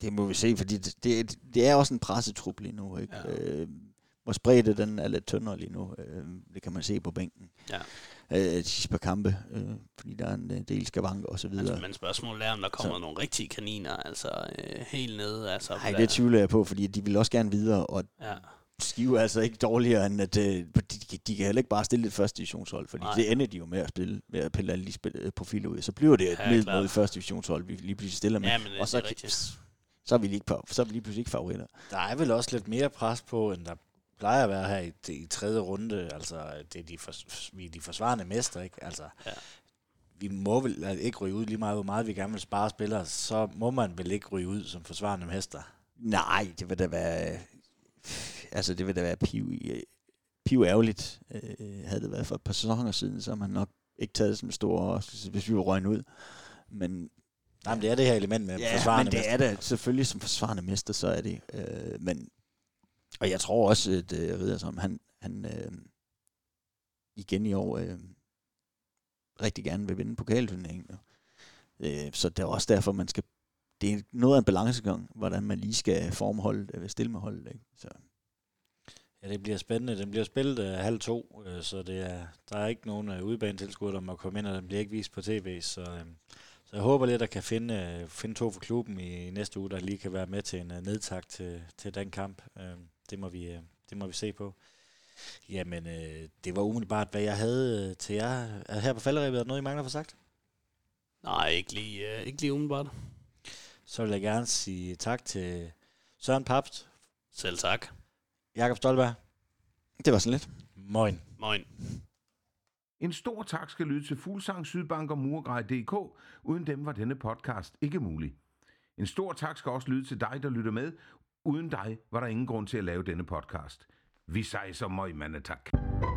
Det må vi se, fordi det, det, det er også en pressetrup lige nu. Ikke? Ja. Ja. Øh, hvor spredte den er lidt tyndere lige nu. Øh, det kan man se på bænken. Ja. Øh, de sidste par kampe, øh, fordi der er en øh, del skavanker og så videre. altså, men spørgsmålet er, om der kommer Så- nogle rigtige kaniner, altså øh, helt nede. Altså, Nej, der- det tvivler jeg på, fordi de vil også gerne videre, og Ja. Skive er altså ikke dårligere, end at øh, de, de, kan heller ikke bare stille et første divisionshold, fordi Nej. Det ender de jo med at spille, med at pille alle de spil, øh, profiler ud. Så bliver det et Ja, ja, middel klart. mod første divisionshold, vi lige pludselig stiller med. Ja, men det- og så, det er rigtigt. så er vi lige, på, så er vi lige pludselig ikke favoritter. Der er vel også lidt mere pres på, end der plejer at være her i, i tredje runde. Altså, det er de, for, vi er de forsvarende mester, ikke? Altså, Ja. vi må vel ikke ryge ud lige meget, hvor meget vi gerne vil spare spillere, så må man vel ikke ryge ud som forsvarende mester. Nej, det vil da være... Altså, det vil da være piv, piv ærgerligt. Øh, havde det været for et par sæsoner siden, så har man nok ikke taget som stor, hvis vi var røgnet ud. Men Nej, men det er det her element med Ja, forsvarende men det mester. er da selvfølgelig som forsvarende mester, så er det. Øh, men, og jeg tror også, at øh, Riddersholm, han, han øh, igen i år øh, rigtig gerne vil vinde pokalturneringen. Øh, så det er også derfor, man skal det er noget af en balancegang, hvordan man lige skal forme holdet, øh, stille med holdet. Ikke? Så, Ja, det bliver spændende. Den bliver spillet uh, halv to, uh, så det er, der er ikke nogen uh, udebanetilskuere, der må komme ind, og den bliver ikke vist på tv. Så, uh, så jeg håber lidt, at kan finde, uh, finde to for klubben i næste uge, der lige kan være med til en uh, nedtak til, til den kamp. Uh, det, må vi, uh, det må vi se på. Jamen, uh, det var umiddelbart, hvad jeg havde uh, til jer Er her på falderæbet. Er der noget, I mangler for sagt? Nej, ikke lige, øh, ikke lige umiddelbart. Så vil jeg gerne sige tak til Søren Papst, Selv tak. Jakob Stolberg, det var sådan lidt. Moin. Moin. En stor tak skal lyde til Fuglsang, Sydbank og Murgrej.dk. Uden dem var denne podcast ikke mulig. En stor tak skal også lyde til dig, der lytter med. Uden dig var der ingen grund til at lave denne podcast. Vi sejser møg, mandetak. tak.